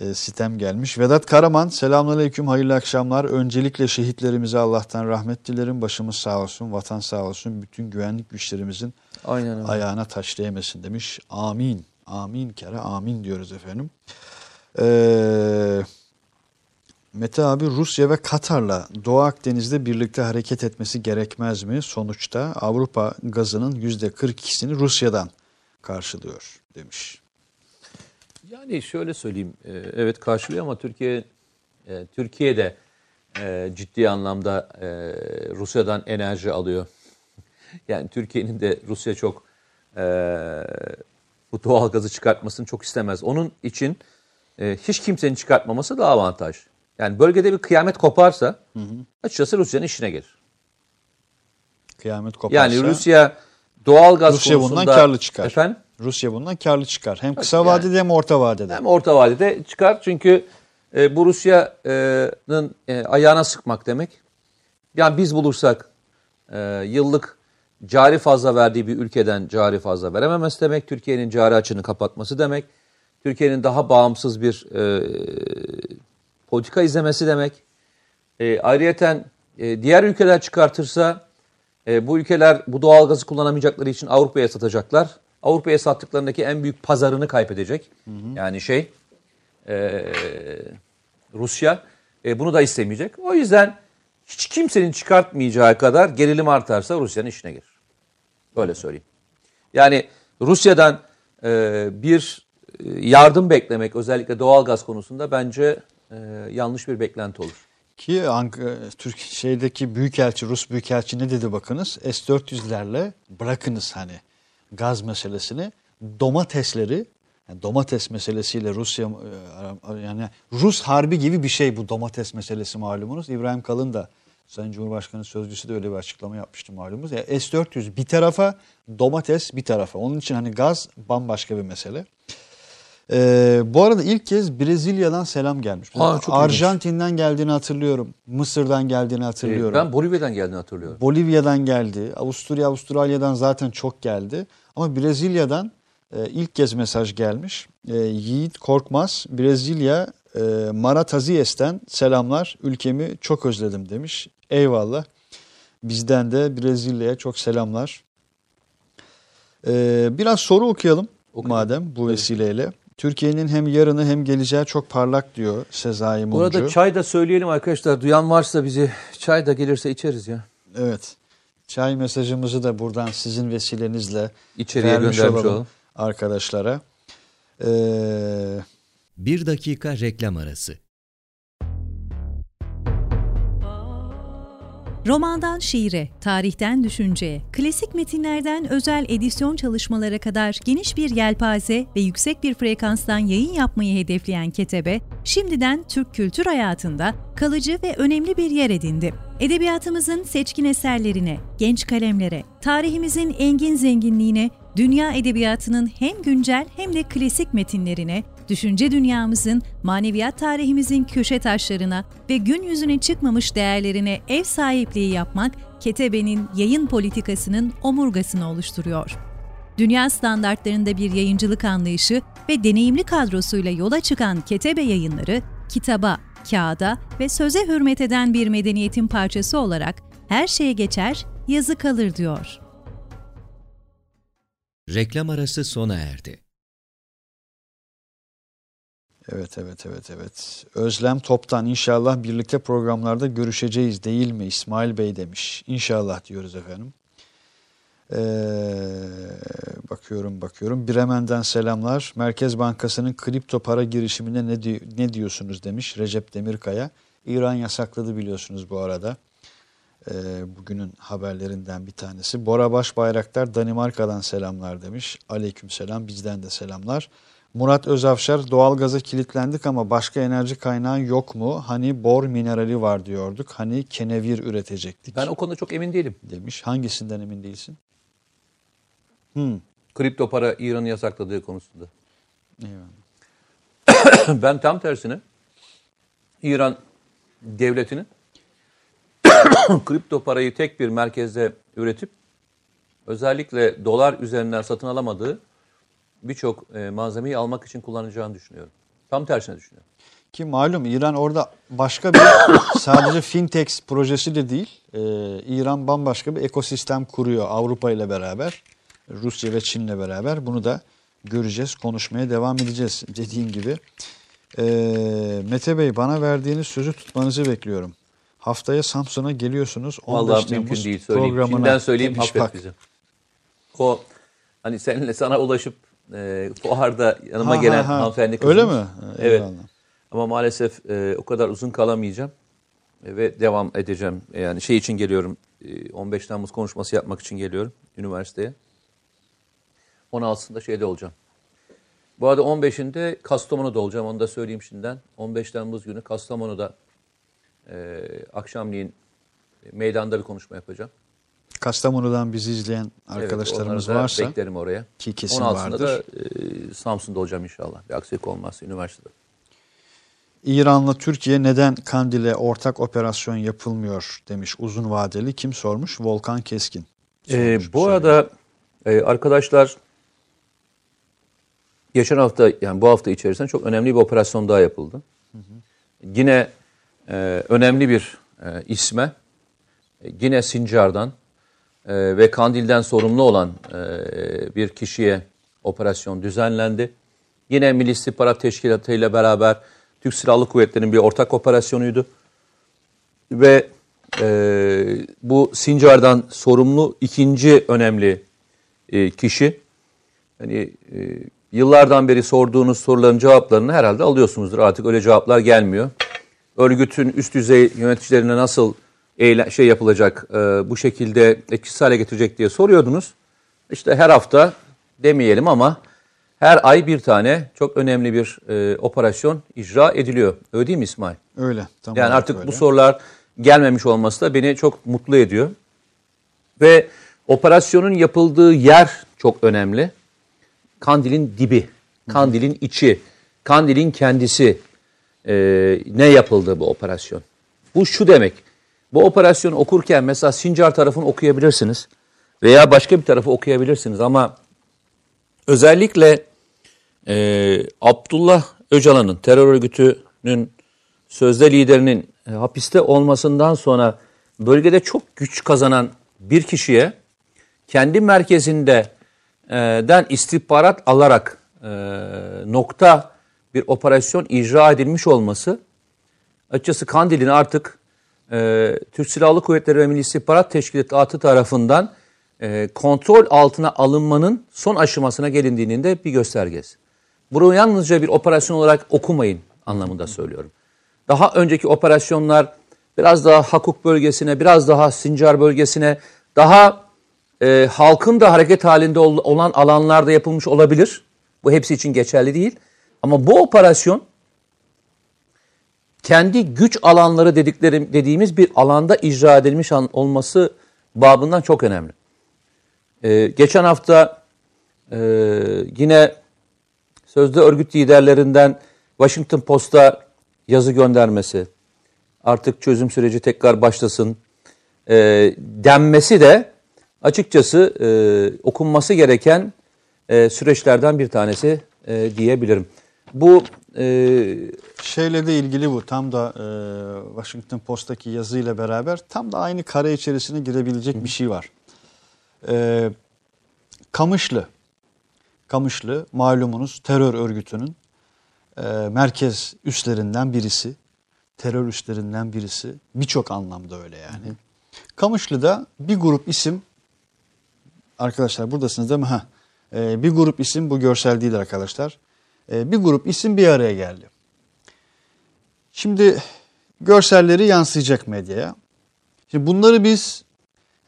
e, sitem gelmiş. Vedat Karaman selamünaleyküm hayırlı akşamlar. Öncelikle şehitlerimize Allah'tan rahmet dilerim. Başımız sağ olsun, vatan sağ olsun. Bütün güvenlik güçlerimizin
Aynen öyle.
ayağına taş değmesin demiş. Amin. Amin kere amin diyoruz efendim. Ee, Mete abi Rusya ve Katar'la Doğu Akdeniz'de birlikte hareket etmesi gerekmez mi? Sonuçta Avrupa gazının %42'sini Rusya'dan karşılıyor demiş.
Yani şöyle söyleyeyim, e, evet karşılıyor ama Türkiye e, Türkiye de e, ciddi anlamda Rusya'dan enerji alıyor. [laughs] Yani Türkiye'nin de Rusya çok bu doğal gazı çıkartmasını çok istemez. Onun için hiç kimsenin çıkartmaması daha avantaj. Yani bölgede bir kıyamet koparsa açıkçası Rusya'nın işine gelir.
Kıyamet koparsa
Yani Rusya doğal gaz
Rusya bundan
konusunda
karlı çıkar.
Efendim?
Rusya bundan karlı çıkar. Hem kısa
Yani-
vadede hem orta vadede.
Hem orta vadede çıkar çünkü e, bu Rusya'nın e, ayağına sıkmak demek. Yani biz bulursak e, yıllık cari fazla verdiği bir ülkeden cari fazla verememesi demek. Türkiye'nin cari açını kapatması demek. Türkiye'nin daha bağımsız bir e, politika izlemesi demek. E, ayrıyeten e, diğer ülkeler çıkartırsa e, bu ülkeler bu doğalgazı kullanamayacakları için Avrupa'ya satacaklar. Avrupa'ya sattıklarındaki en büyük pazarını kaybedecek. Yani şey e, Rusya e, bunu da istemeyecek. O yüzden hiç kimsenin çıkartmayacağı kadar gerilim artarsa Rusya'nın işine gelir. Böyle söyleyeyim. Yani Rusya'dan e, bir e, yardım beklemek özellikle doğalgaz konusunda bence e, yanlış bir beklenti olur.
Ki Ank Türk şeydeki büyükelçi Rus büyükelçi ne dedi bakınız? S400'lerle bırakınız hani gaz meselesini domatesleri yani domates meselesiyle Rusya e, yani Rus harbi gibi bir şey bu domates meselesi malumunuz. İbrahim Kalın da Sayın Cumhurbaşkanı sözcüsü de öyle bir açıklama yapmıştı malumunuz. Yani S400 bir tarafa domates bir tarafa. Onun için hani gaz bambaşka bir mesele. Ee, bu arada ilk kez Brezilya'dan selam gelmiş.
Aa, çok
Arjantin'den geldiğini hatırlıyorum. Mısır'dan geldiğini
E,
hatırlıyorum.
ben Bolivya'dan geldiğini hatırlıyorum.
Bolivya'dan geldi. Avusturya, Avustralya'dan zaten çok geldi. Ama Brezilya'dan e, ilk kez mesaj gelmiş. E, Yiğit Korkmaz, Brezilya e, Maratazies'ten selamlar. Ülkemi çok özledim demiş. Eyvallah. Bizden de Brezilya'ya çok selamlar. E, biraz soru okuyalım
Okuyalım.
madem bu vesileyle. Türkiye'nin hem yarını hem geleceği çok parlak diyor Sezai Mumcu.
Bu arada çay da söyleyelim arkadaşlar. Duyan varsa bizi çay da gelirse içeriz ya.
Evet. Çay mesajımızı da buradan sizin vesilenizle
İçeriye
vermiş
göndermiş
olalım
olalım.
arkadaşlara. Ee,
Bir dakika reklam arası.
Romandan şiire, tarihten düşünceye, klasik metinlerden özel edisyon çalışmalara kadar geniş bir yelpaze ve yüksek bir frekanstan yayın yapmayı hedefleyen Ketebe, şimdiden Türk kültür hayatında kalıcı ve önemli bir yer edindi. Edebiyatımızın seçkin eserlerine, genç kalemlere, tarihimizin engin zenginliğine, dünya edebiyatının hem güncel hem de klasik metinlerine, düşünce dünyamızın, maneviyat tarihimizin köşe taşlarına ve gün yüzüne çıkmamış değerlerine ev sahipliği yapmak, Ketebe'nin yayın politikasının omurgasını oluşturuyor. Dünya standartlarında bir yayıncılık anlayışı ve deneyimli kadrosuyla yola çıkan Ketebe yayınları, kitaba, kağıda ve söze hürmet eden bir medeniyetin parçası olarak her şeye geçer, yazı kalır diyor.
Reklam arası sona erdi.
evet evet evet evet. Özlem Top'tan inşallah birlikte programlarda görüşeceğiz değil mi İsmail Bey demiş. İnşallah diyoruz efendim. Ee, bakıyorum bakıyorum. Bremen'den selamlar. Merkez Bankası'nın kripto para girişimine ne, di- ne diyorsunuz demiş Recep Demirkaya. İran yasakladı biliyorsunuz bu arada. Ee, bugünün haberlerinden bir tanesi. Bora Başbayraktar Danimarka'dan selamlar demiş. Aleyküm selam bizden de selamlar. Murat Özavşar doğalgaza kilitlendik ama başka enerji kaynağı yok mu? Hani bor minerali var diyorduk. Hani kenevir üretecektik
Ben o konuda çok emin değilim.
demiş. Hangisinden emin değilsin? Hmm.
Kripto para İran'ın yasakladığı konusunda.
Eyvallah.
ben tam tersine İran devletinin [coughs] kripto parayı tek bir merkezde üretip özellikle dolar üzerinden satın alamadığı birçok e, malzemeyi almak için kullanacağını düşünüyorum. Tam tersine düşünüyorum.
Ki malum İran orada başka bir [coughs] sadece fintech projesi de değil. Ee, İran bambaşka bir ekosistem kuruyor Avrupa ile beraber. Rusya ve Çin'le beraber. Bunu da göreceğiz, konuşmaya devam edeceğiz dediğim gibi. Ee, Mete Bey bana verdiğiniz sözü tutmanızı bekliyorum. Haftaya Samsun'a geliyorsunuz. 15
Vallahi
Temmuz
mümkün değil söyleyeyim.
programına
Şimdiden söyleyeyim
bak.
bizi. O hani seninle sana ulaşıp e, fuarda yanıma
Ha,
gelen
ha, ha.
hanımefendi
Öyle
kızımız.
mi?
Evet.
Eyvallah.
Ama maalesef e, o kadar uzun kalamayacağım E, ve devam edeceğim. E, Yani şey için geliyorum. e, 15 Temmuz konuşması yapmak için geliyorum üniversiteye. 16'sında şeyde olacağım. Bu arada 15'inde Kastamonu'da olacağım. Onu da söyleyeyim şimdiden. 15 Temmuz günü Kastamonu'da e, akşamleyin meydanda bir konuşma yapacağım.
Kastamonu'dan bizi izleyen arkadaşlarımız
evet,
varsa
beklerim oraya.
ki kesin
16'sında
vardır.
da e, Samsun'da olacağım inşallah. Bir aksilik olmazsa üniversitede.
İran'la Türkiye neden Kandil'e ortak operasyon yapılmıyor demiş uzun vadeli. Kim sormuş? Volkan Keskin.
Ee,
sormuş
bu
soruyu.
arada e, arkadaşlar geçen hafta yani bu hafta içerisinde çok önemli bir operasyon daha yapıldı. Yine e, önemli bir e, isme e, yine Sincar'dan e, ve Kandil'den sorumlu olan e, bir kişiye operasyon düzenlendi. Yine Milli İstihbarat Teşkilatı ile beraber Türk Silahlı Kuvvetleri'nin bir ortak operasyonuydu. Ve e, bu Sincar'dan sorumlu ikinci önemli e, kişi. Hani e, yıllardan beri sorduğunuz soruların cevaplarını herhalde alıyorsunuzdur. Artık öyle cevaplar gelmiyor. Örgütün üst düzey yöneticilerine nasıl eyle, şey yapılacak, e, bu şekilde etkisiz hale getirecek diye soruyordunuz. İşte her hafta demeyelim ama her ay bir tane çok önemli bir e, operasyon icra ediliyor. Öyle değil mi İsmail?
Öyle. Tam
Yani artık
öyle.
bu sorular gelmemiş olması da beni çok mutlu ediyor. Ve operasyonun yapıldığı yer çok önemli. Kandil'in dibi, Kandil'in içi, Kandil'in kendisi e, ne yapıldı bu operasyon? Bu şu demek. Bu operasyonu okurken mesela Sincar tarafını okuyabilirsiniz veya başka bir tarafı okuyabilirsiniz ama özellikle e, Abdullah Öcalan'ın terör örgütünün sözde liderinin e, hapiste olmasından sonra bölgede çok güç kazanan bir kişiye kendi merkezinde den istihbarat alarak e, nokta bir operasyon icra edilmiş olması açıkçası Kandil'in artık e, Türk Silahlı Kuvvetleri ve Milli İstihbarat Teşkilatı tarafından e, kontrol altına alınmanın son aşamasına gelindiğinin de bir göstergesi. Bunu yalnızca bir operasyon olarak okumayın anlamında söylüyorum. Daha önceki operasyonlar biraz daha Hakuk bölgesine, biraz daha Sincar bölgesine, daha e, halkın da hareket halinde ol- olan alanlarda yapılmış olabilir. Bu hepsi için geçerli değil. Ama bu operasyon kendi güç alanları dediklerim dediğimiz bir alanda icra edilmiş olması babından çok önemli. Ee, geçen hafta e, yine sözde örgüt liderlerinden Washington Post'a yazı göndermesi, artık çözüm süreci tekrar başlasın e, denmesi de açıkçası e, okunması gereken e, süreçlerden bir tanesi e, diyebilirim. Bu e,
Şeyle de ilgili bu. Tam da e, Washington Post'taki yazıyla beraber tam da aynı kare içerisine girebilecek bir şey var. E, Kamışlı. Kamışlı malumunuz terör örgütünün e, merkez üstlerinden birisi. Terör üstlerinden birisi. Birçok anlamda öyle yani. Kamışlı'da bir grup isim Arkadaşlar buradasınız değil mi? Ha. Ee, bir grup isim bu görsel değil arkadaşlar. Ee, bir grup isim bir araya geldi. Şimdi görselleri yansıyacak medyaya. Şimdi bunları biz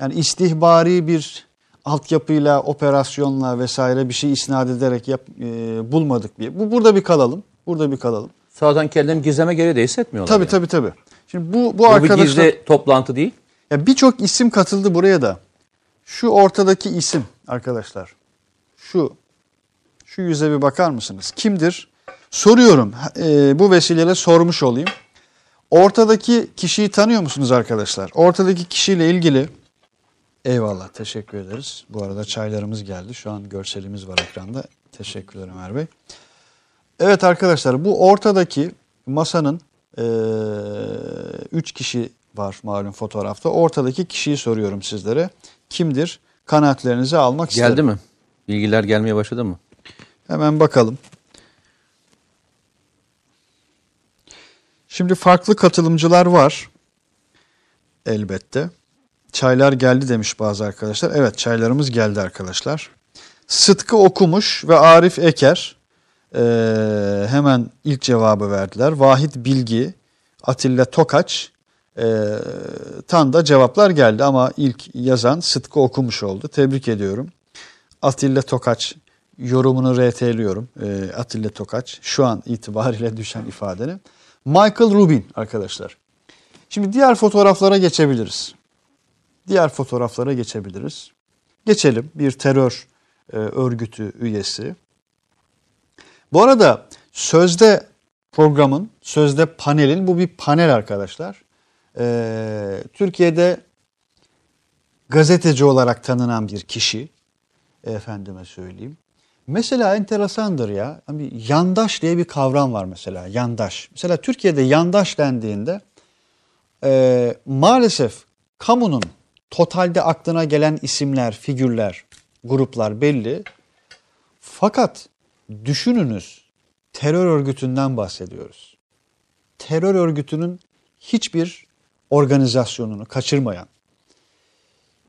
yani istihbari bir altyapıyla, operasyonla vesaire bir şey isnat ederek yap, e, bulmadık bir. Bu burada bir kalalım. Burada bir kalalım.
Sağdan kendilerini gizleme gereği de hissetmiyorlar.
Tabii
yani.
tabii tabii. Şimdi bu bu,
Bu bir
arkadaşlar
gizli toplantı değil.
ya birçok isim katıldı buraya da. Şu ortadaki isim arkadaşlar. Şu şu yüze bir bakar mısınız? Kimdir? Soruyorum. e, bu vesileyle sormuş olayım. Ortadaki kişiyi tanıyor musunuz arkadaşlar? Ortadaki kişiyle ilgili Eyvallah teşekkür ederiz. Bu arada çaylarımız geldi. Şu an görselimiz var ekranda. Teşekkürler Ömer Bey. Evet arkadaşlar bu ortadaki masanın eee, üç kişi var malum fotoğrafta. Ortadaki kişiyi soruyorum sizlere. Kimdir? Kanaatlerinizi almak isterim.
Geldi mi? Bilgiler gelmeye başladı mı?
Hemen bakalım. Şimdi farklı katılımcılar var. Elbette. Çaylar geldi demiş bazı arkadaşlar. Evet çaylarımız geldi arkadaşlar. Sıtkı Okumuş ve Arif Eker eee, hemen ilk cevabı verdiler. Vahit Bilgi, Atilla Tokaç eee tan da cevaplar geldi ama ilk yazan Sıtkı Okumuş oldu. Tebrik ediyorum. Atilla Tokaç yorumunu RT'liyorum. Ee, Atilla Tokaç şu an itibariyle [laughs] düşen ifadenin. Michael Rubin arkadaşlar. Şimdi diğer fotoğraflara geçebiliriz. Diğer fotoğraflara geçebiliriz. Geçelim bir terör e, örgütü üyesi. Bu arada sözde programın, sözde panelin bu bir panel arkadaşlar. Ee, Türkiye'de gazeteci olarak tanınan bir kişi efendime söyleyeyim. Mesela enteresandır ya. Hani yandaş diye bir kavram var mesela. Yandaş. Mesela Türkiye'de yandaş dendiğinde e, maalesef kamunun totalde aklına gelen isimler, figürler, gruplar belli. Fakat düşününüz terör örgütünden bahsediyoruz. Terör örgütünün hiçbir organizasyonunu kaçırmayan,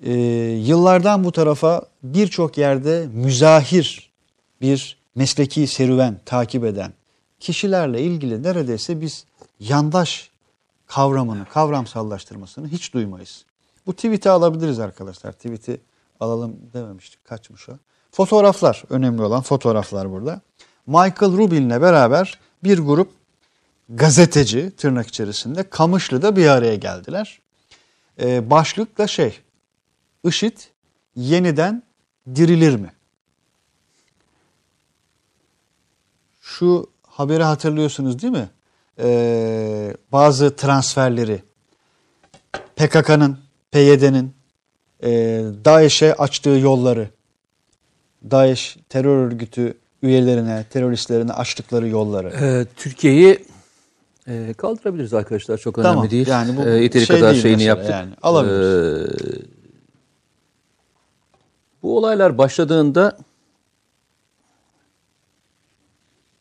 e, yıllardan bu tarafa birçok yerde müzahir bir mesleki serüven takip eden kişilerle ilgili neredeyse biz yandaş kavramını, kavramsallaştırmasını hiç duymayız. Bu tweet'i alabiliriz arkadaşlar. Tweet'i alalım dememiştik. Kaçmış o. Fotoğraflar, önemli olan fotoğraflar burada. Michael Rubin'le beraber bir grup gazeteci tırnak içerisinde Kamışlı'da bir araya geldiler. Ee, başlık da şey, IŞİD yeniden dirilir mi? Şu haberi hatırlıyorsunuz değil mi? Ee, bazı transferleri PKK'nın, PYD'nin e, DAEŞ'e açtığı yolları, DAEŞ terör örgütü üyelerine, teröristlerine açtıkları yolları.
Ee, Türkiye'yi e, kaldırabiliriz arkadaşlar. Çok önemli
Tamam,
değil.
yani bu
Ee, yeteri
şey
kadar
değil
şeyini yaptık.
yani, alabiliriz.
Ee, bu olaylar başladığında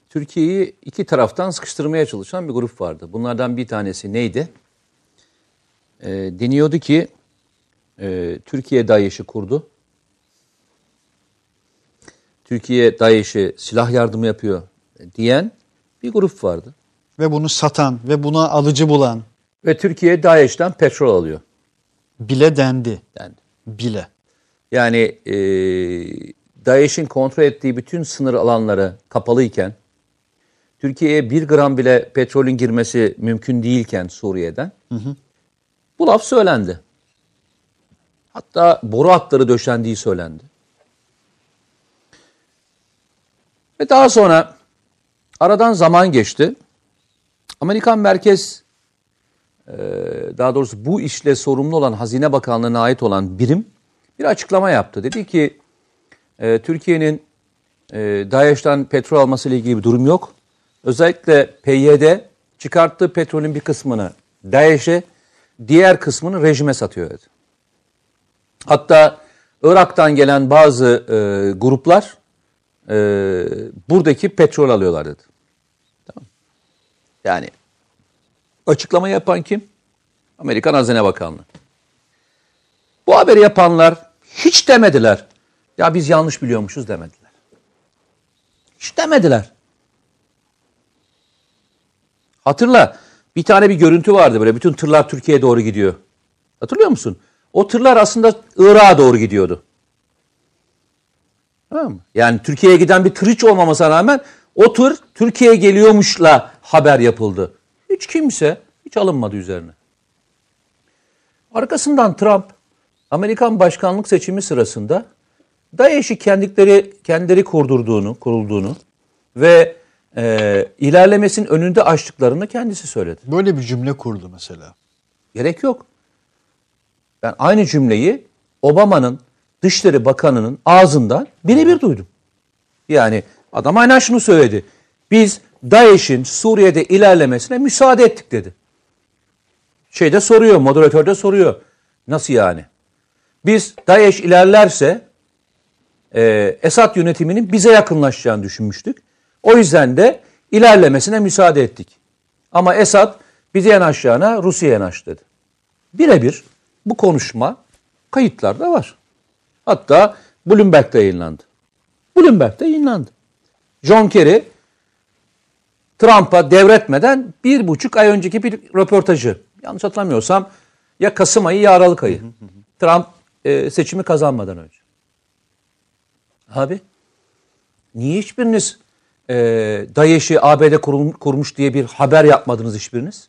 Türkiye'yi iki taraftan sıkıştırmaya çalışan bir grup vardı. Bunlardan bir tanesi neydi? Ee, deniyordu ki e, Türkiye DAEŞ'i kurdu. Türkiye DAEŞ'e silah yardımı yapıyor diyen bir grup vardı.
Ve bunu satan ve buna alıcı bulan
Ve Türkiye DAEŞ'ten petrol alıyor
bile dendi.
dendi.
Bile.
Yani e, DAEŞ'in kontrol ettiği bütün sınır alanları kapalıyken, Türkiye'ye bir gram bile petrolün girmesi mümkün değilken Suriye'den, bu laf söylendi. Hatta boru hatları döşendiği söylendi. Ve daha sonra aradan zaman geçti. Amerikan Merkez, e, daha doğrusu bu işle sorumlu olan Hazine Bakanlığı'na ait olan birim bir açıklama yaptı. Dedi ki e, Türkiye'nin e, DAEŞ'ten petrol alması ile ilgili bir durum yok. Özellikle PYD çıkarttığı petrolün bir kısmını DAEŞ'e, diğer kısmını rejime satıyor dedi. Hatta Irak'tan gelen bazı e, gruplar e, buradaki petrol alıyorlar dedi. Yani açıklama yapan kim? Amerikan Hazine Bakanlığı. Bu haberi yapanlar hiç demediler. Ya biz yanlış biliyormuşuz demediler. Hiç demediler. Hatırla bir tane bir görüntü vardı böyle bütün tırlar Türkiye'ye doğru gidiyor. Hatırlıyor musun? O tırlar aslında Irak'a doğru gidiyordu. Tamam mı? Yani Türkiye'ye giden bir tır hiç olmamasına rağmen o tır Türkiye'ye geliyormuşla haber yapıldı. Hiç kimse hiç alınmadı üzerine. Arkasından Trump Amerikan başkanlık seçimi sırasında DAEŞ'i kendileri kendileri kurdurduğunu, kurulduğunu ve e, ilerlemesinin önünde açtıklarını kendisi söyledi.
Böyle bir cümle kurdu mesela.
Gerek yok. Ben aynı cümleyi Obama'nın Dışişleri Bakanı'nın ağzından birebir duydum. Yani adam aynen şunu söyledi. Biz DAEŞ'in Suriye'de ilerlemesine müsaade ettik dedi. Şeyde soruyor, moderatör de soruyor. Nasıl yani? Biz DAEŞ ilerlerse e, Esad yönetiminin bize yakınlaşacağını düşünmüştük. O yüzden de ilerlemesine müsaade ettik. Ama Esad bize yanaşacağına Rusya'ya yanaş dedi. Birebir bu konuşma kayıtlarda var. Hatta Bloomberg'de yayınlandı. Bloomberg'de yayınlandı. John Kerry Trump'a devretmeden bir buçuk ay önceki bir röportajı. Yanlış hatırlamıyorsam ya Kasım ayı ya Aralık ayı. Trump e, seçimi kazanmadan önce. Abi niye hiçbiriniz e, DAEŞ'i ABD kurum, kurmuş diye bir haber yapmadınız hiçbiriniz?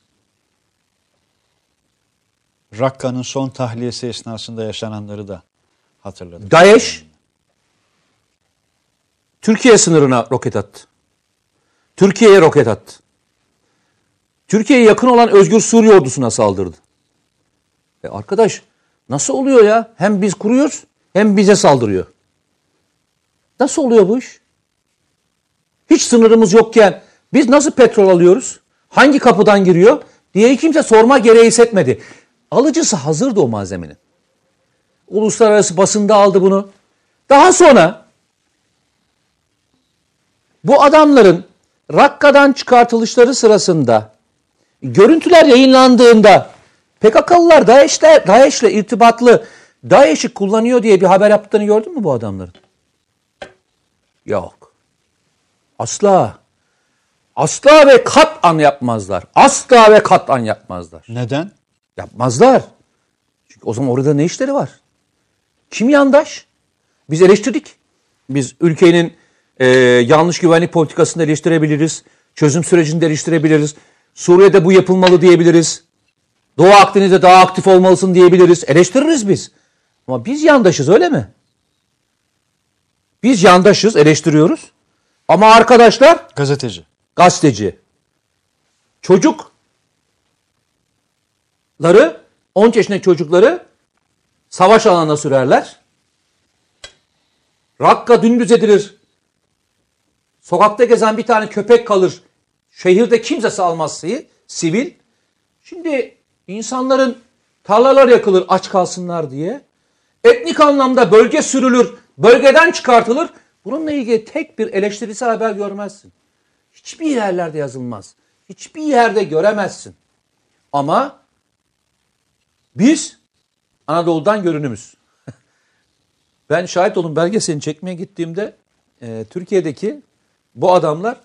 Rakka'nın son tahliyesi esnasında yaşananları da hatırladım.
DAEŞ Türkiye sınırına roket attı. Türkiye'ye roket attı. Türkiye'ye yakın olan Özgür Suriye ordusuna saldırdı. E arkadaş nasıl oluyor ya? Hem biz kuruyoruz hem bize saldırıyor. Nasıl oluyor bu iş? Hiç sınırımız yokken biz nasıl petrol alıyoruz? Hangi kapıdan giriyor? diye kimse sorma gereği hissetmedi. Alıcısı hazırdı o malzemenin. Uluslararası basında aldı bunu. Daha sonra bu adamların Rakka'dan çıkartılışları sırasında görüntüler yayınlandığında PKK'lılar DAEŞ'le, DAEŞ'le irtibatlı DAEŞ'i kullanıyor diye bir haber yaptığını gördün mü bu adamların? Yok. Asla. Asla ve kat'an yapmazlar. Asla ve kat'an yapmazlar.
Neden?
Yapmazlar. Çünkü o zaman orada ne işleri var? Kim yandaş? Biz eleştirdik. Biz ülkenin e, yanlış güvenlik politikasını eleştirebiliriz. Çözüm sürecini de eleştirebiliriz. Suriye'de bu yapılmalı diyebiliriz. Doğu Akdeniz'de daha aktif olmalısın diyebiliriz. Eleştiririz biz. Ama biz yandaşız öyle mi? Biz yandaşız, eleştiriyoruz. Ama arkadaşlar
Gazeteci.
gazeteci. Çocukları 13 yaşındaki çocukları savaş alanına sürerler. Rakka dümdüz edilir. Sokakta gezen bir tane köpek kalır. Şehirde kimse salmaz sayı, sivil. Şimdi insanların tarlalar yakılır aç kalsınlar diye. Etnik anlamda bölge sürülür, bölgeden çıkartılır. Bununla ilgili tek bir eleştirisel haber görmezsin. Hiçbir yerlerde yazılmaz. Hiçbir yerde göremezsin. Ama biz Anadolu'dan görünümüz. [laughs] ben şahit olun belgeselini çekmeye gittiğimde e, Türkiye'deki bu adamlar,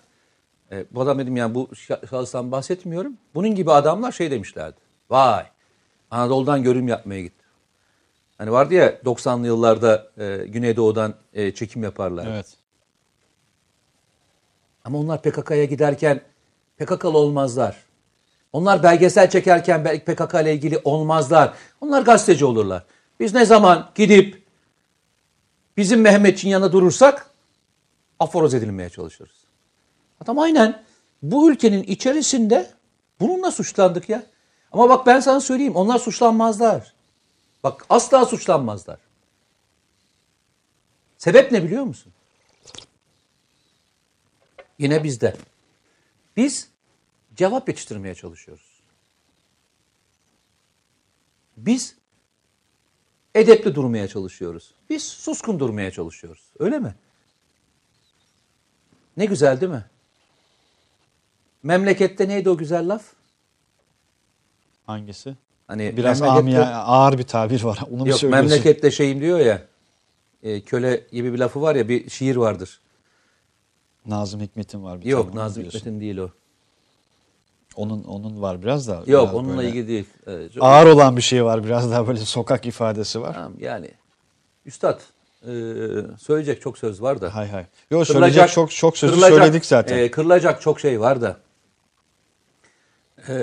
e, bu adam dedim yani bu şahıstan bahsetmiyorum. Bunun gibi adamlar şey demişlerdi. Vay Anadolu'dan görünüm yapmaya gitti. Hani vardı ya 90'lı yıllarda e, Güneydoğu'dan e, çekim yaparlar.
Evet.
Ama onlar PKK'ya giderken PKK'lı olmazlar. Onlar belgesel çekerken belki PKK ile ilgili olmazlar. Onlar gazeteci olurlar. Biz ne zaman gidip bizim Mehmetçin yanına durursak aforoz edilmeye çalışırız. Adam aynen bu ülkenin içerisinde bununla suçlandık ya. Ama bak ben sana söyleyeyim onlar suçlanmazlar. Bak asla suçlanmazlar. Sebep ne biliyor musun? Yine bizde. Biz cevap yetiştirmeye çalışıyoruz. Biz edepli durmaya çalışıyoruz. Biz suskun durmaya çalışıyoruz. Öyle mi? Ne güzel değil mi? Memlekette neydi o güzel laf?
Hangisi?
Hani
Biraz
memlekette-
amiya, ağır bir tabir var. Onu
Yok memlekette şeyim diyor ya. e, köle gibi bir lafı var ya bir şiir vardır.
Nazım Hikmet'in var bir
Yok
tane,
Nazım. Hikmet'in değil o.
Onun onun var biraz da.
Yok
biraz
onunla
böyle
ilgili değil. Ee, çok-
Ağır olan bir şey var biraz daha böyle sokak ifadesi var.
Tamam, yani Üstad e, söyleyecek çok söz var da.
Hay hay. Yok söyleyecek çok çok sözü
kırılacak,
söyledik zaten.
e, kırılacak çok şey var da. E,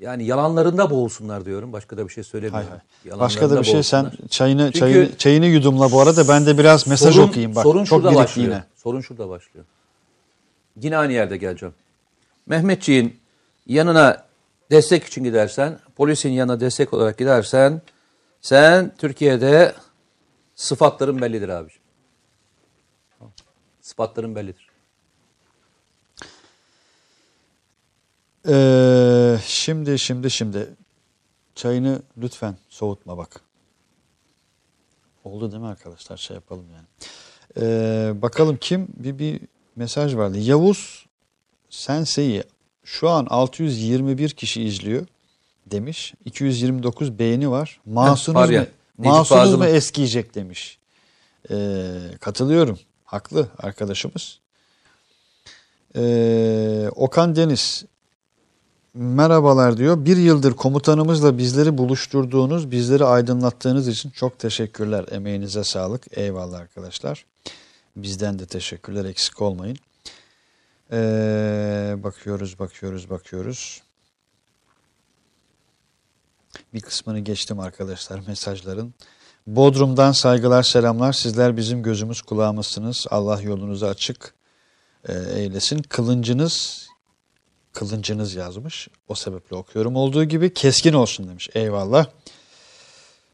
yani yalanlarında boğulsunlar diyorum. Başka da bir şey söylemiyorum.
hay hay. Başka da bir şey sen çayını
Çünkü
çayını çayını yudumla bu arada ben de biraz mesaj
sorun,
okuyayım bak.
Sorun
çok
şurada başlıyor.
yine.
Sorun şurada başlıyor. Yine aynı yerde geleceğim. Mehmetçiğin yanına destek için gidersen, polisin yanına destek olarak gidersen, sen Türkiye'de sıfatların bellidir abiciğim. Sıfatların bellidir.
Ee, şimdi şimdi şimdi çayını lütfen soğutma bak. Oldu değil mi arkadaşlar? Şey yapalım yani. Ee, bakalım kim? Bir, bir mesaj vardı. Yavuz Sensei'yi şu an 621 kişi izliyor demiş. 229 beğeni var. Mahsunuz mu? Mahsunuz mu eskiyecek demiş. Ee, katılıyorum. Haklı arkadaşımız. Ee, Okan Deniz Merhabalar diyor. Bir yıldır komutanımızla bizleri buluşturduğunuz, bizleri aydınlattığınız için çok teşekkürler. Emeğinize sağlık. Eyvallah arkadaşlar. Bizden de teşekkürler. Eksik olmayın. Ee, bakıyoruz, bakıyoruz, bakıyoruz. Bir kısmını geçtim arkadaşlar mesajların. Bodrum'dan saygılar, selamlar. Sizler bizim gözümüz kulağımızsınız. Allah yolunuzu açık e, eylesin. Kılıncınız kılıncınız yazmış. O sebeple okuyorum. Olduğu gibi keskin olsun demiş. Eyvallah.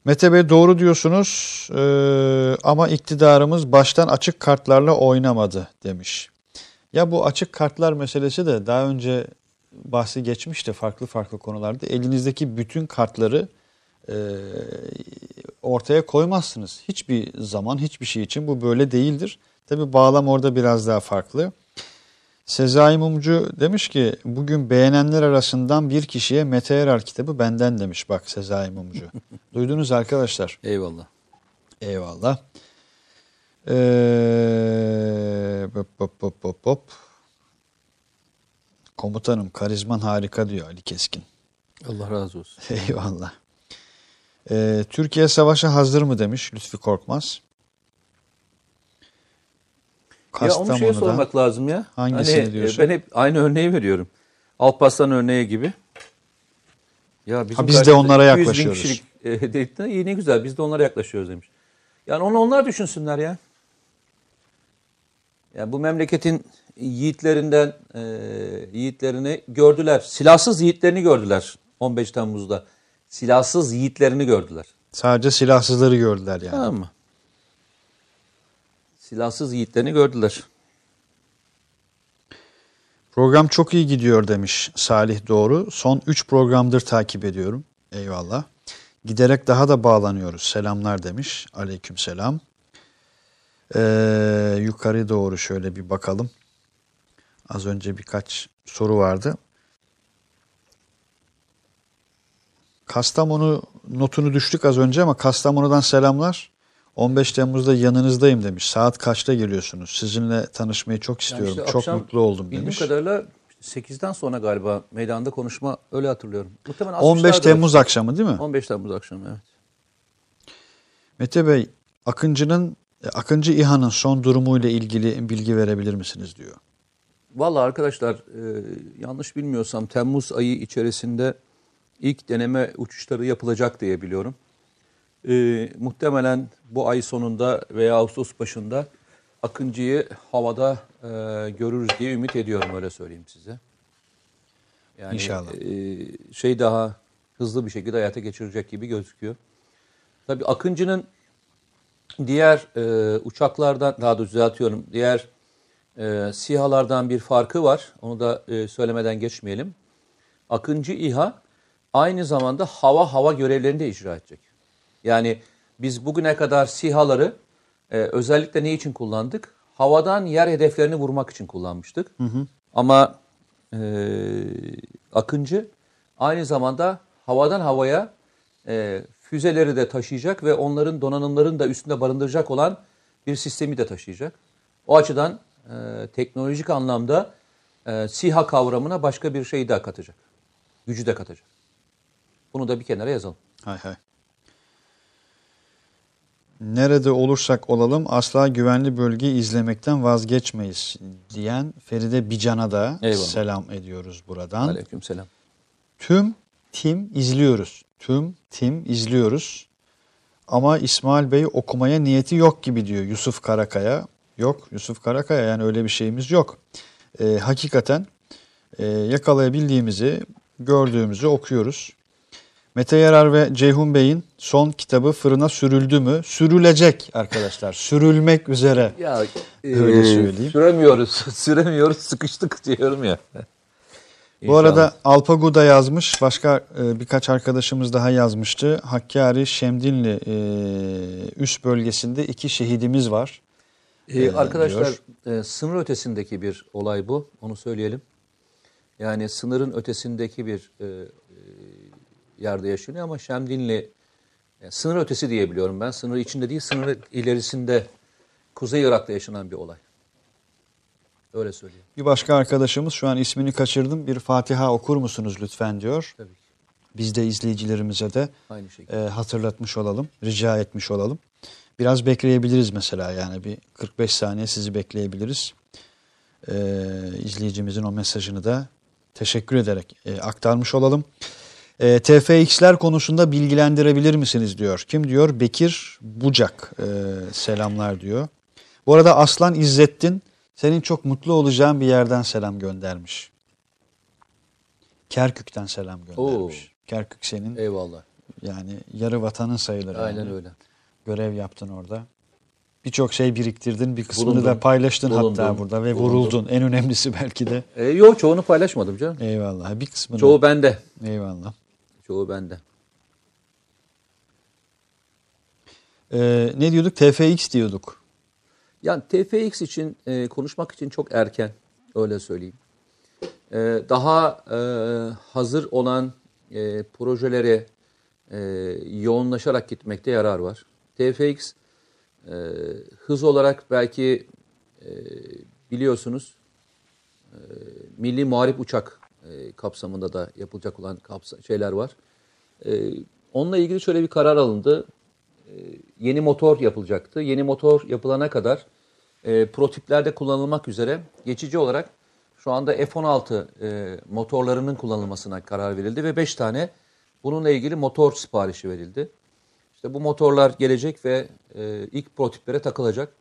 Mete Bey doğru diyorsunuz Ee, ama iktidarımız baştan açık kartlarla oynamadı demiş. Ya bu açık kartlar meselesi de daha önce bahsi geçmişti farklı farklı konularda. Elinizdeki bütün kartları e, ortaya koymazsınız. Hiçbir zaman hiçbir şey için bu böyle değildir. Tabi bağlam orada biraz daha farklı. Sezai Mumcu demiş ki bugün beğenenler arasından bir kişiye Mete Erer kitabı benden demiş bak Sezai Mumcu. [laughs] Duydunuz arkadaşlar.
Eyvallah.
Eyvallah. Ee, hop hop hop hop. Komutanım karizman harika diyor Ali Keskin.
Allah razı olsun. [laughs]
Eyvallah. Ee, Türkiye savaşa hazır mı demiş Lütfi Korkmaz.
Ya onu şeye
Kastamonu'da.
sormak lazım ya.
Hangisini
Hani, e,
diyorsun?
Ben hep aynı örneği veriyorum. Alparslan örneği gibi. Ya bizim
Ha, biz de onlara
200 bin
yaklaşıyoruz.
kişilik, E, [laughs] ne güzel biz de onlara yaklaşıyoruz demiş. Yani onu onlar düşünsünler ya. Yani bu memleketin yiğitlerinden e, yiğitlerini gördüler. Silahsız yiğitlerini gördüler 15 Temmuz'da. Silahsız yiğitlerini gördüler.
Sadece silahsızları gördüler yani.
Tamam mı? Silahsız yiğitlerini gördüler.
Program çok iyi gidiyor demiş Salih Doğru. Son 3 programdır takip ediyorum. Eyvallah. Giderek daha da bağlanıyoruz. Selamlar demiş. Aleyküm selam. Ee, yukarı doğru şöyle bir bakalım. Az önce birkaç soru vardı. Kastamonu notunu düştük az önce ama Kastamonu'dan selamlar. 15 Temmuz'da yanınızdayım demiş. Saat kaçta geliyorsunuz? Sizinle tanışmayı çok
Yani
istiyorum.
işte
çok mutlu oldum
Bildiğim
demiş.
kadarıyla 8'den sonra galiba meydanda konuşma öyle hatırlıyorum. Muhtemelen
15
asmışlardır.
Temmuz akşamı değil mi?
15 Temmuz akşamı evet.
Mete Bey, Akıncı'nın Akıncı İHA'nın son durumuyla ilgili bilgi verebilir misiniz diyor.
Vallahi arkadaşlar e, yanlış bilmiyorsam Temmuz ayı içerisinde ilk deneme uçuşları yapılacak diye biliyorum. E, muhtemelen bu ay sonunda veya Ağustos başında Akıncı'yı havada e, görürüz diye ümit ediyorum öyle söyleyeyim size. Yani,
İnşallah.
e, şey daha hızlı bir şekilde hayata geçirecek gibi gözüküyor. Tabii Akıncı'nın diğer e, uçaklardan daha da düzeltiyorum. Diğer e, SİHA'lardan bir farkı var. Onu da e, söylemeden geçmeyelim. Akıncı İHA aynı zamanda hava hava görevlerini de icra edecek. Yani biz bugüne kadar SİHA'ları e, özellikle ne için kullandık? Havadan yer hedeflerini vurmak için kullanmıştık. Ama e, Akıncı aynı zamanda havadan havaya e, füzeleri de taşıyacak ve onların donanımlarını da üstünde barındıracak olan bir sistemi de taşıyacak. O açıdan e, teknolojik anlamda e, SİHA kavramına başka bir şey daha katacak. Gücü de katacak. Bunu da bir kenara yazalım.
Hay hay. Nerede olursak olalım asla güvenli bölgeyi izlemekten vazgeçmeyiz diyen Feride Bican'a da
Eyvallah.
selam ediyoruz buradan.
Aleykümselam.
Tüm tim izliyoruz. Tüm tim izliyoruz. Ama İsmail Bey okumaya niyeti yok gibi diyor Yusuf Karakaya. Yok Yusuf Karakaya yani öyle bir şeyimiz yok. Ee, hakikaten e, yakalayabildiğimizi, gördüğümüzü okuyoruz. Mete Yarar ve Ceyhun Bey'in son kitabı fırına sürüldü mü? Sürülecek arkadaşlar. Sürülmek üzere.
Ya
Öyle söyleyeyim.
Süremiyoruz. [laughs] Süremiyoruz. Sıkıştık diyorum ya.
Bu arada Alpagu da yazmış. Başka e, birkaç arkadaşımız daha yazmıştı. Hakkari Şemdinli e, üst bölgesinde iki şehidimiz var.
Ee,
e,
arkadaşlar e, sınır ötesindeki bir olay bu. Onu söyleyelim. Yani sınırın ötesindeki bir e, e, yerde yaşanıyor ama Şemdinli e, sınır ötesi diyebiliyorum ben. Sınır içinde değil, sınır ilerisinde Kuzey Irak'ta yaşanan bir olay. Öyle söyleyeyim.
Bir başka arkadaşımız şu an ismini kaçırdım. Bir Fatiha okur musunuz lütfen diyor.
Tabii ki.
Biz de izleyicilerimize de
Aynı şekilde.
e, hatırlatmış olalım, rica etmiş olalım. Biraz bekleyebiliriz mesela yani bir 45 saniye sizi bekleyebiliriz. E, izleyicimizin o mesajını da teşekkür ederek e, aktarmış olalım. E, TFX'ler konusunda bilgilendirebilir misiniz diyor. Kim diyor? Bekir Bucak e, selamlar diyor. Bu arada Aslan İzzettin senin çok mutlu olacağın bir yerden selam göndermiş. Kerkük'ten selam göndermiş. Kerkük senin
Eyvallah.
yani yarı vatanın sayılır.
Aynen
yani.
öyle.
Görev yaptın orada. Birçok şey biriktirdin. Bir kısmını
Bulundum.
da paylaştın hatta
Bulundum.
burada ve
Bulundum.
vuruldun. En önemlisi belki de.
E, yok çoğunu paylaşmadım canım.
Eyvallah. Bir kısmını.
Çoğu bende.
Eyvallah.
Çoğu bende.
Ee, ne diyorduk? TFX diyorduk.
Yani TFX için e, konuşmak için çok erken öyle söyleyeyim. E, daha e, hazır olan e, projelere e, yoğunlaşarak gitmekte yarar var. TFX e, hız olarak belki e, biliyorsunuz e, milli muharip uçak e, kapsamında da yapılacak olan kapsa- şeyler var. E, onunla ilgili şöyle bir karar alındı yeni motor yapılacaktı. Yeni motor yapılana kadar e, prototiplerde kullanılmak üzere geçici olarak şu anda F-16 e, motorlarının kullanılmasına karar verildi ve 5 tane bununla ilgili motor siparişi verildi. İşte bu motorlar gelecek ve e, ilk prototiplere takılacak.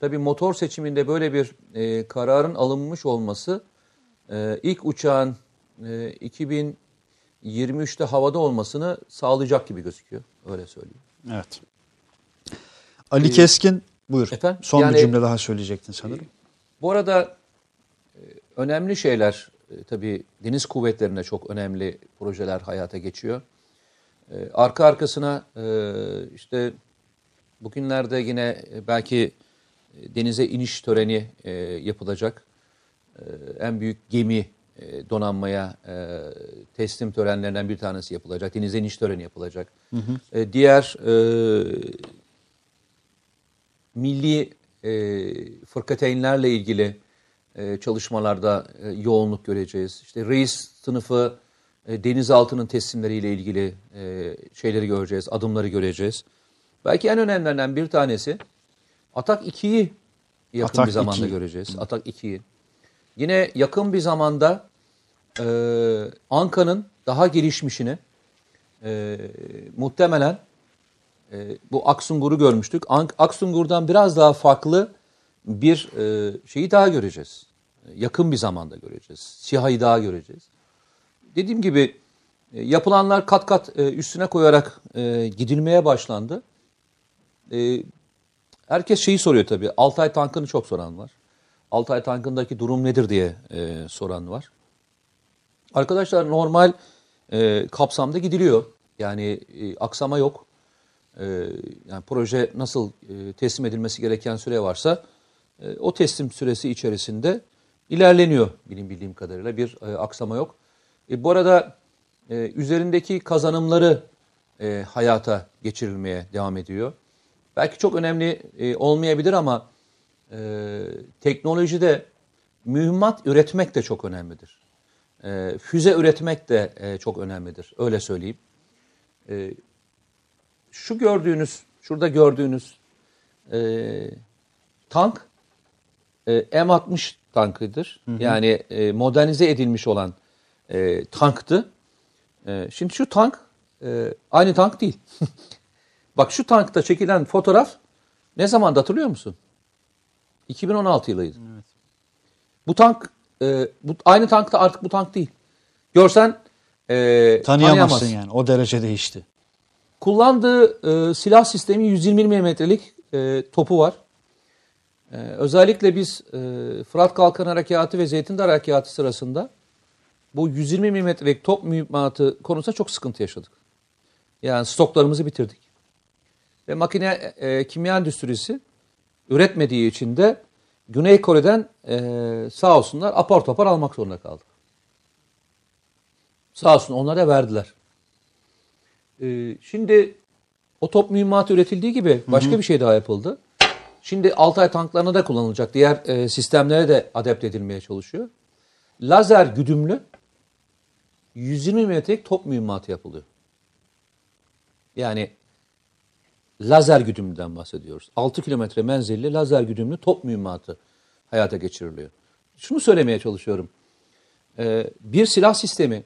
Tabii motor seçiminde böyle bir e, kararın alınmış olması e, ilk uçağın e, 4923'te havada olmasını sağlayacak gibi gözüküyor. Öyle söyleyeyim.
Evet. Ali Keskin buyur.
Ee, Efendim?
Son
Yani-
bir cümle daha söyleyecektin sanırım.
Bu arada e, önemli şeyler e, tabii deniz kuvvetlerinde çok önemli projeler hayata geçiyor. E, Arka arkasına e, işte bugünlerde yine e, belki e, denize iniş töreni e, yapılacak. E, En büyük gemi e, donanmaya e, teslim törenlerinden bir tanesi yapılacak. Denize iniş töreni yapılacak. E, Diğer e, milli e, fırkateynlerle ilgili e, çalışmalarda e, yoğunluk göreceğiz. İşte reis sınıfı e, denizaltının teslimleriyle ilgili e, şeyleri göreceğiz, adımları göreceğiz. Belki en önemlilerinden bir tanesi Atak 2'yi yakın
Atak
bir zamanda
2.
göreceğiz. Atak 2'yi. Yine yakın bir zamanda e, Anka'nın daha gelişmişini e, muhtemelen e, bu Aksungur'u görmüştük. Ak- Aksungur'dan biraz daha farklı bir e, şeyi daha göreceğiz. Yakın bir zamanda göreceğiz. Siha'yı daha göreceğiz. Dediğim gibi e, yapılanlar kat kat e, üstüne koyarak e, gidilmeye başlandı. E, herkes şeyi soruyor tabii. Altay tankını çok soran var. Altay tankındaki durum nedir diye e, soran var. Arkadaşlar normal e, kapsamda gidiliyor. Yani e, aksama yok. E, yani proje nasıl e, teslim edilmesi gereken süre varsa e, o teslim süresi içerisinde ilerleniyor benim bildiğim kadarıyla. Bir e, aksama yok. E, bu arada e, üzerindeki kazanımları e, hayata geçirilmeye devam ediyor. Belki çok önemli e, olmayabilir ama e, teknolojide mühimmat üretmek de çok önemlidir. E, füze üretmek de e, çok önemlidir. Öyle söyleyeyim. E, şu gördüğünüz, şurada gördüğünüz e, tank e, M60 tankıdır. Hı hı. Yani e, modernize edilmiş olan e, tanktı. E, şimdi şu tank e, aynı tank değil. [laughs] Bak şu tankta çekilen fotoğraf ne zaman hatırlıyor musun? 2016 yılıydı. Evet. Bu tank e, bu, aynı tankta artık bu tank değil. Görsen e,
tanıyamazsın yani. O derece değişti.
Kullandığı e, silah sistemi 120 milimetrelik e, topu var. E, özellikle biz e, Fırat Kalkan Harekatı ve Zeytin Dar Harekatı sırasında bu 120 milimetrelik top mühimmatı konusunda çok sıkıntı yaşadık. Yani stoklarımızı bitirdik. Ve makine e, kimya endüstrisi üretmediği için de Güney Kore'den e, sağ olsunlar apar topar almak zorunda kaldık. Sağ olsun onlara verdiler. E, şimdi o top mühimmatı üretildiği gibi başka hı hı. bir şey daha yapıldı. Şimdi Altay tanklarına da kullanılacak. Diğer e, sistemlere de adept edilmeye çalışıyor. Lazer güdümlü 120 metrelik top mühimmatı yapılıyor. Yani lazer güdümlüden bahsediyoruz. 6 kilometre menzilli lazer güdümlü top mühimmatı hayata geçiriliyor. Şunu söylemeye çalışıyorum. Ee, bir silah sistemi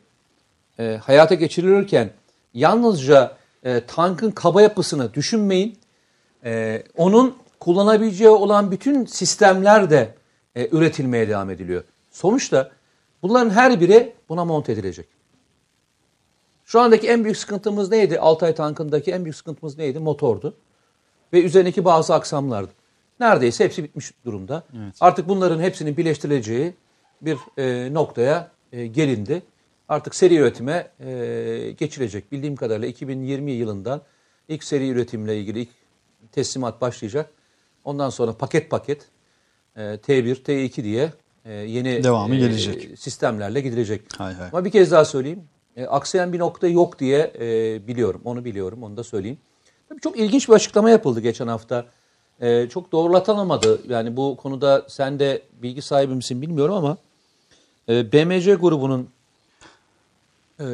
e, hayata geçirilirken yalnızca e, tankın kaba yapısını düşünmeyin. E, onun kullanabileceği olan bütün sistemler de e, üretilmeye devam ediliyor. Sonuçta bunların her biri buna monte edilecek. Şu andaki en büyük sıkıntımız neydi? Altay tankındaki en büyük sıkıntımız neydi? Motordu. Ve üzerindeki bazı aksamlardı. Neredeyse hepsi bitmiş durumda. Evet. Artık bunların hepsinin birleştirileceği bir e, noktaya e, gelindi. Artık seri üretime e, geçilecek. Bildiğim kadarıyla 2020 yılından ilk seri üretimle ilgili ilk teslimat başlayacak. Ondan sonra paket paket e, T1, T2 diye e, yeni
Devamı e, gelecek.
sistemlerle gidilecek.
Hay hay.
Ama bir kez daha söyleyeyim. E, aksayan bir nokta yok diye e, biliyorum. Onu biliyorum. Onu da söyleyeyim. Tabii çok ilginç bir açıklama yapıldı geçen hafta. E, çok doğrulatılamadı. Yani bu konuda sen de bilgi sahibi misin bilmiyorum ama e, BMC grubunun e,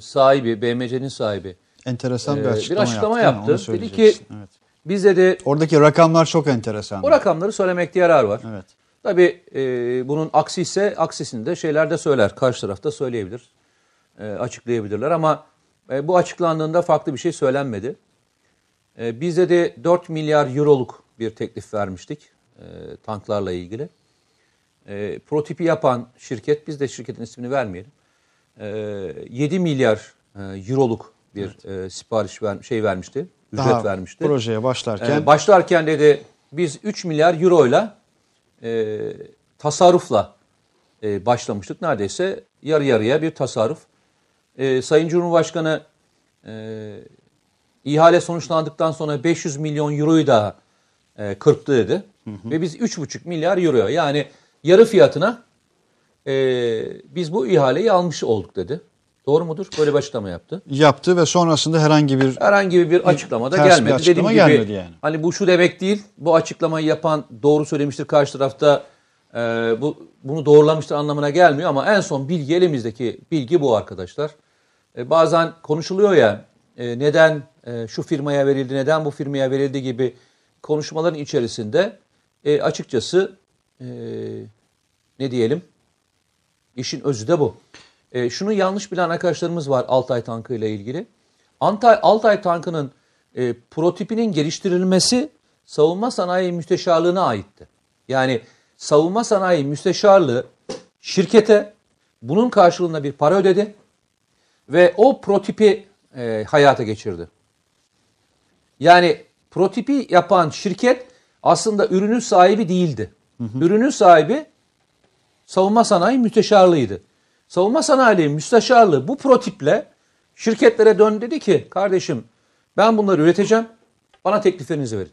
sahibi, BMC'nin sahibi
enteresan bir e, açıklama,
bir açıklama
yaptı.
yaptı. Dedi ki evet. biz dedi
oradaki rakamlar çok enteresan.
O rakamları söylemekte yarar var.
Evet.
Tabii e, bunun aksi ise aksisini de şeyler de söyler. Karşı tarafta söyleyebilir e, açıklayabilirler ama e, bu açıklandığında farklı bir şey söylenmedi. E, de 4 milyar euroluk bir teklif vermiştik e, tanklarla ilgili. E, protipi yapan şirket, biz de şirketin ismini vermeyelim, e, 7 milyar e, euroluk bir evet. e, sipariş ver, şey vermişti, ücret Daha vermişti.
Projeye başlarken.
E, başlarken dedi biz 3 milyar euroyla e, tasarrufla e, başlamıştık. Neredeyse yarı yarıya bir tasarruf e, Sayın Cumhurbaşkanı e, ihale sonuçlandıktan sonra 500 milyon euroyu da e, kırptı dedi. Hı hı. Ve biz 3,5 milyar euro yani yarı fiyatına e, biz bu ihaleyi almış olduk dedi. Doğru mudur? Böyle bir açıklama yaptı.
Yaptı ve sonrasında herhangi bir
herhangi bir açıklama da gelmedi. Bir açıklama Dediğim gelmedi gibi, yani. Hani bu şu demek değil. Bu açıklamayı yapan doğru söylemiştir. Karşı tarafta e, bu bunu doğrulamıştır anlamına gelmiyor ama en son bilgi elimizdeki bilgi bu arkadaşlar. E, bazen konuşuluyor ya e, neden e, şu firmaya verildi, neden bu firmaya verildi gibi konuşmaların içerisinde açıkçası ne diyelim işin özü de bu. E, şunu yanlış bilen arkadaşlarımız var Altay tankı ile ilgili. Altay, Altay tankının e, prototipinin geliştirilmesi savunma sanayi müsteşarlığına aitti. Yani savunma sanayi müsteşarlığı şirkete bunun karşılığında bir para ödedi ve o protipi e, hayata geçirdi. Yani protipi yapan şirket aslında ürünün sahibi değildi. Hı hı. Ürünün sahibi savunma sanayi müsteşarlığıydı. Savunma sanayi müsteşarlığı bu protiple şirketlere dön dedi ki kardeşim ben bunları üreteceğim bana tekliflerinizi verin.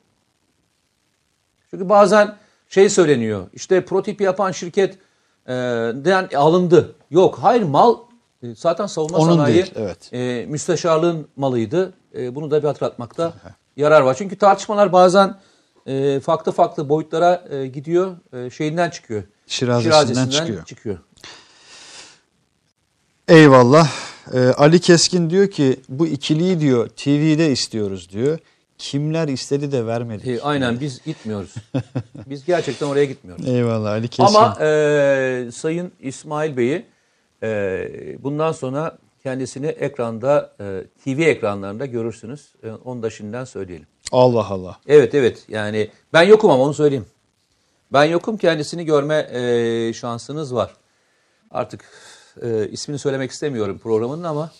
Çünkü bazen şey söyleniyor işte protipi yapan şirket e, alındı. Yok hayır mal Zaten savunma
Onun
sanayi
değil, evet.
e, müsteşarlığın malıydı. E, bunu da bir hatırlatmakta yarar var. Çünkü tartışmalar bazen e, farklı farklı boyutlara e, gidiyor. E, şeyinden çıkıyor.
Şirazesinden çıkıyor.
çıkıyor.
Eyvallah. Ee, Ali Keskin diyor ki bu ikiliyi diyor TV'de istiyoruz diyor. Kimler istedi de vermedik.
E, aynen biz gitmiyoruz. biz gerçekten oraya gitmiyoruz. [laughs]
Eyvallah Ali Keskin.
Ama e, Sayın İsmail Bey'i e, bundan sonra kendisini ekranda, e, TV ekranlarında görürsünüz. E, onu da şimdiden söyleyelim.
Allah Allah.
Evet evet yani ben yokum ama onu söyleyeyim. Ben yokum kendisini görme e, şansınız var. Artık e, ismini söylemek istemiyorum programının ama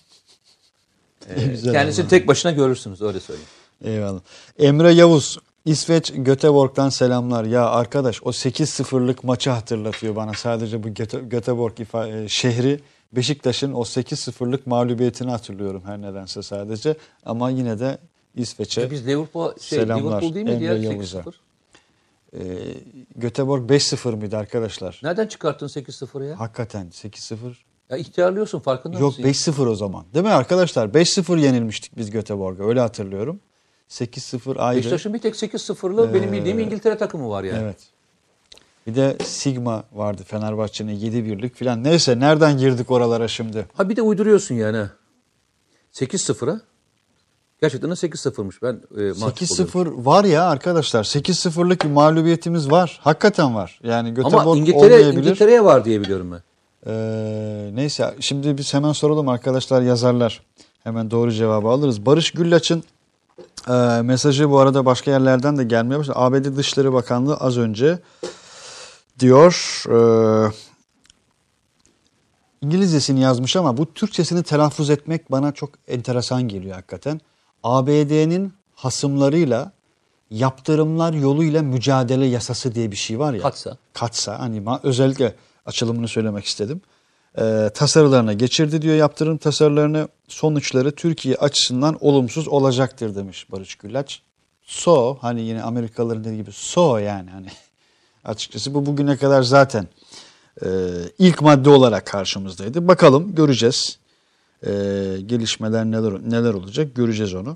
e, [laughs] kendisini tek başına görürsünüz öyle söyleyeyim.
Eyvallah. Emre Yavuz İsveç Göteborg'dan selamlar. Ya arkadaş o 8-0'lık maçı hatırlatıyor bana. Sadece bu Göte- Göteborg ifa- e, şehri Beşiktaş'ın o 8-0'lık mağlubiyetini hatırlıyorum her nedense sadece. Ama yine de İsveç'e
Biz Liverpool, şey,
Selamlar,
Liverpool değil miydi ya
Emre Yavuz'a.
8-0?
e, Göteborg 5-0 mıydı arkadaşlar?
Nereden çıkarttın 8-0'ı ya?
Hakikaten 8-0.
Ya ihtiyarlıyorsun farkında
Yok
mısın?
5-0 o zaman. Değil mi arkadaşlar? 5-0 yenilmiştik biz Göteborg'a. Öyle hatırlıyorum. 8-0 ayrı.
Beşiktaş'ın bir tek 8-0'lı benim bildiğim İngiltere takımı var yani.
Evet. Bir de Sigma vardı Fenerbahçe'nin 7-1'lik filan. Neyse nereden girdik oralara şimdi?
Ha bir de uyduruyorsun yani. ha. 8-0'a. Gerçekten de 8-0'mış. Ben e, mahcup oluyorum.
8-0 var ya arkadaşlar. 8-0'lık bir mağlubiyetimiz var. Hakikaten var. Yani Göteborg
Ama İngiltere. İngiltere'ye var diye biliyorum ben.
Ee, neyse şimdi biz hemen soralım arkadaşlar yazarlar. Hemen doğru cevabı alırız. Barış Güllaç'ın e, mesajı bu arada başka yerlerden de gelmeye başladı. ABD Dışişleri Bakanlığı az önce diyor e, İngilizcesini yazmış ama bu Türkçesini telaffuz etmek bana çok enteresan geliyor hakikaten. ABD'nin hasımlarıyla yaptırımlar yoluyla mücadele yasası diye bir şey var ya.
Katsa.
Katsa hani özellikle açılımını söylemek istedim. Ee, tasarılarına geçirdi diyor yaptırım tasarılarını sonuçları Türkiye açısından olumsuz olacaktır demiş Barış Güllaç. So hani yine Amerikalıların dediği gibi so yani hani [laughs] açıkçası bu bugüne kadar zaten e, ilk madde olarak karşımızdaydı. Bakalım göreceğiz. E, gelişmeler neler neler olacak göreceğiz onu.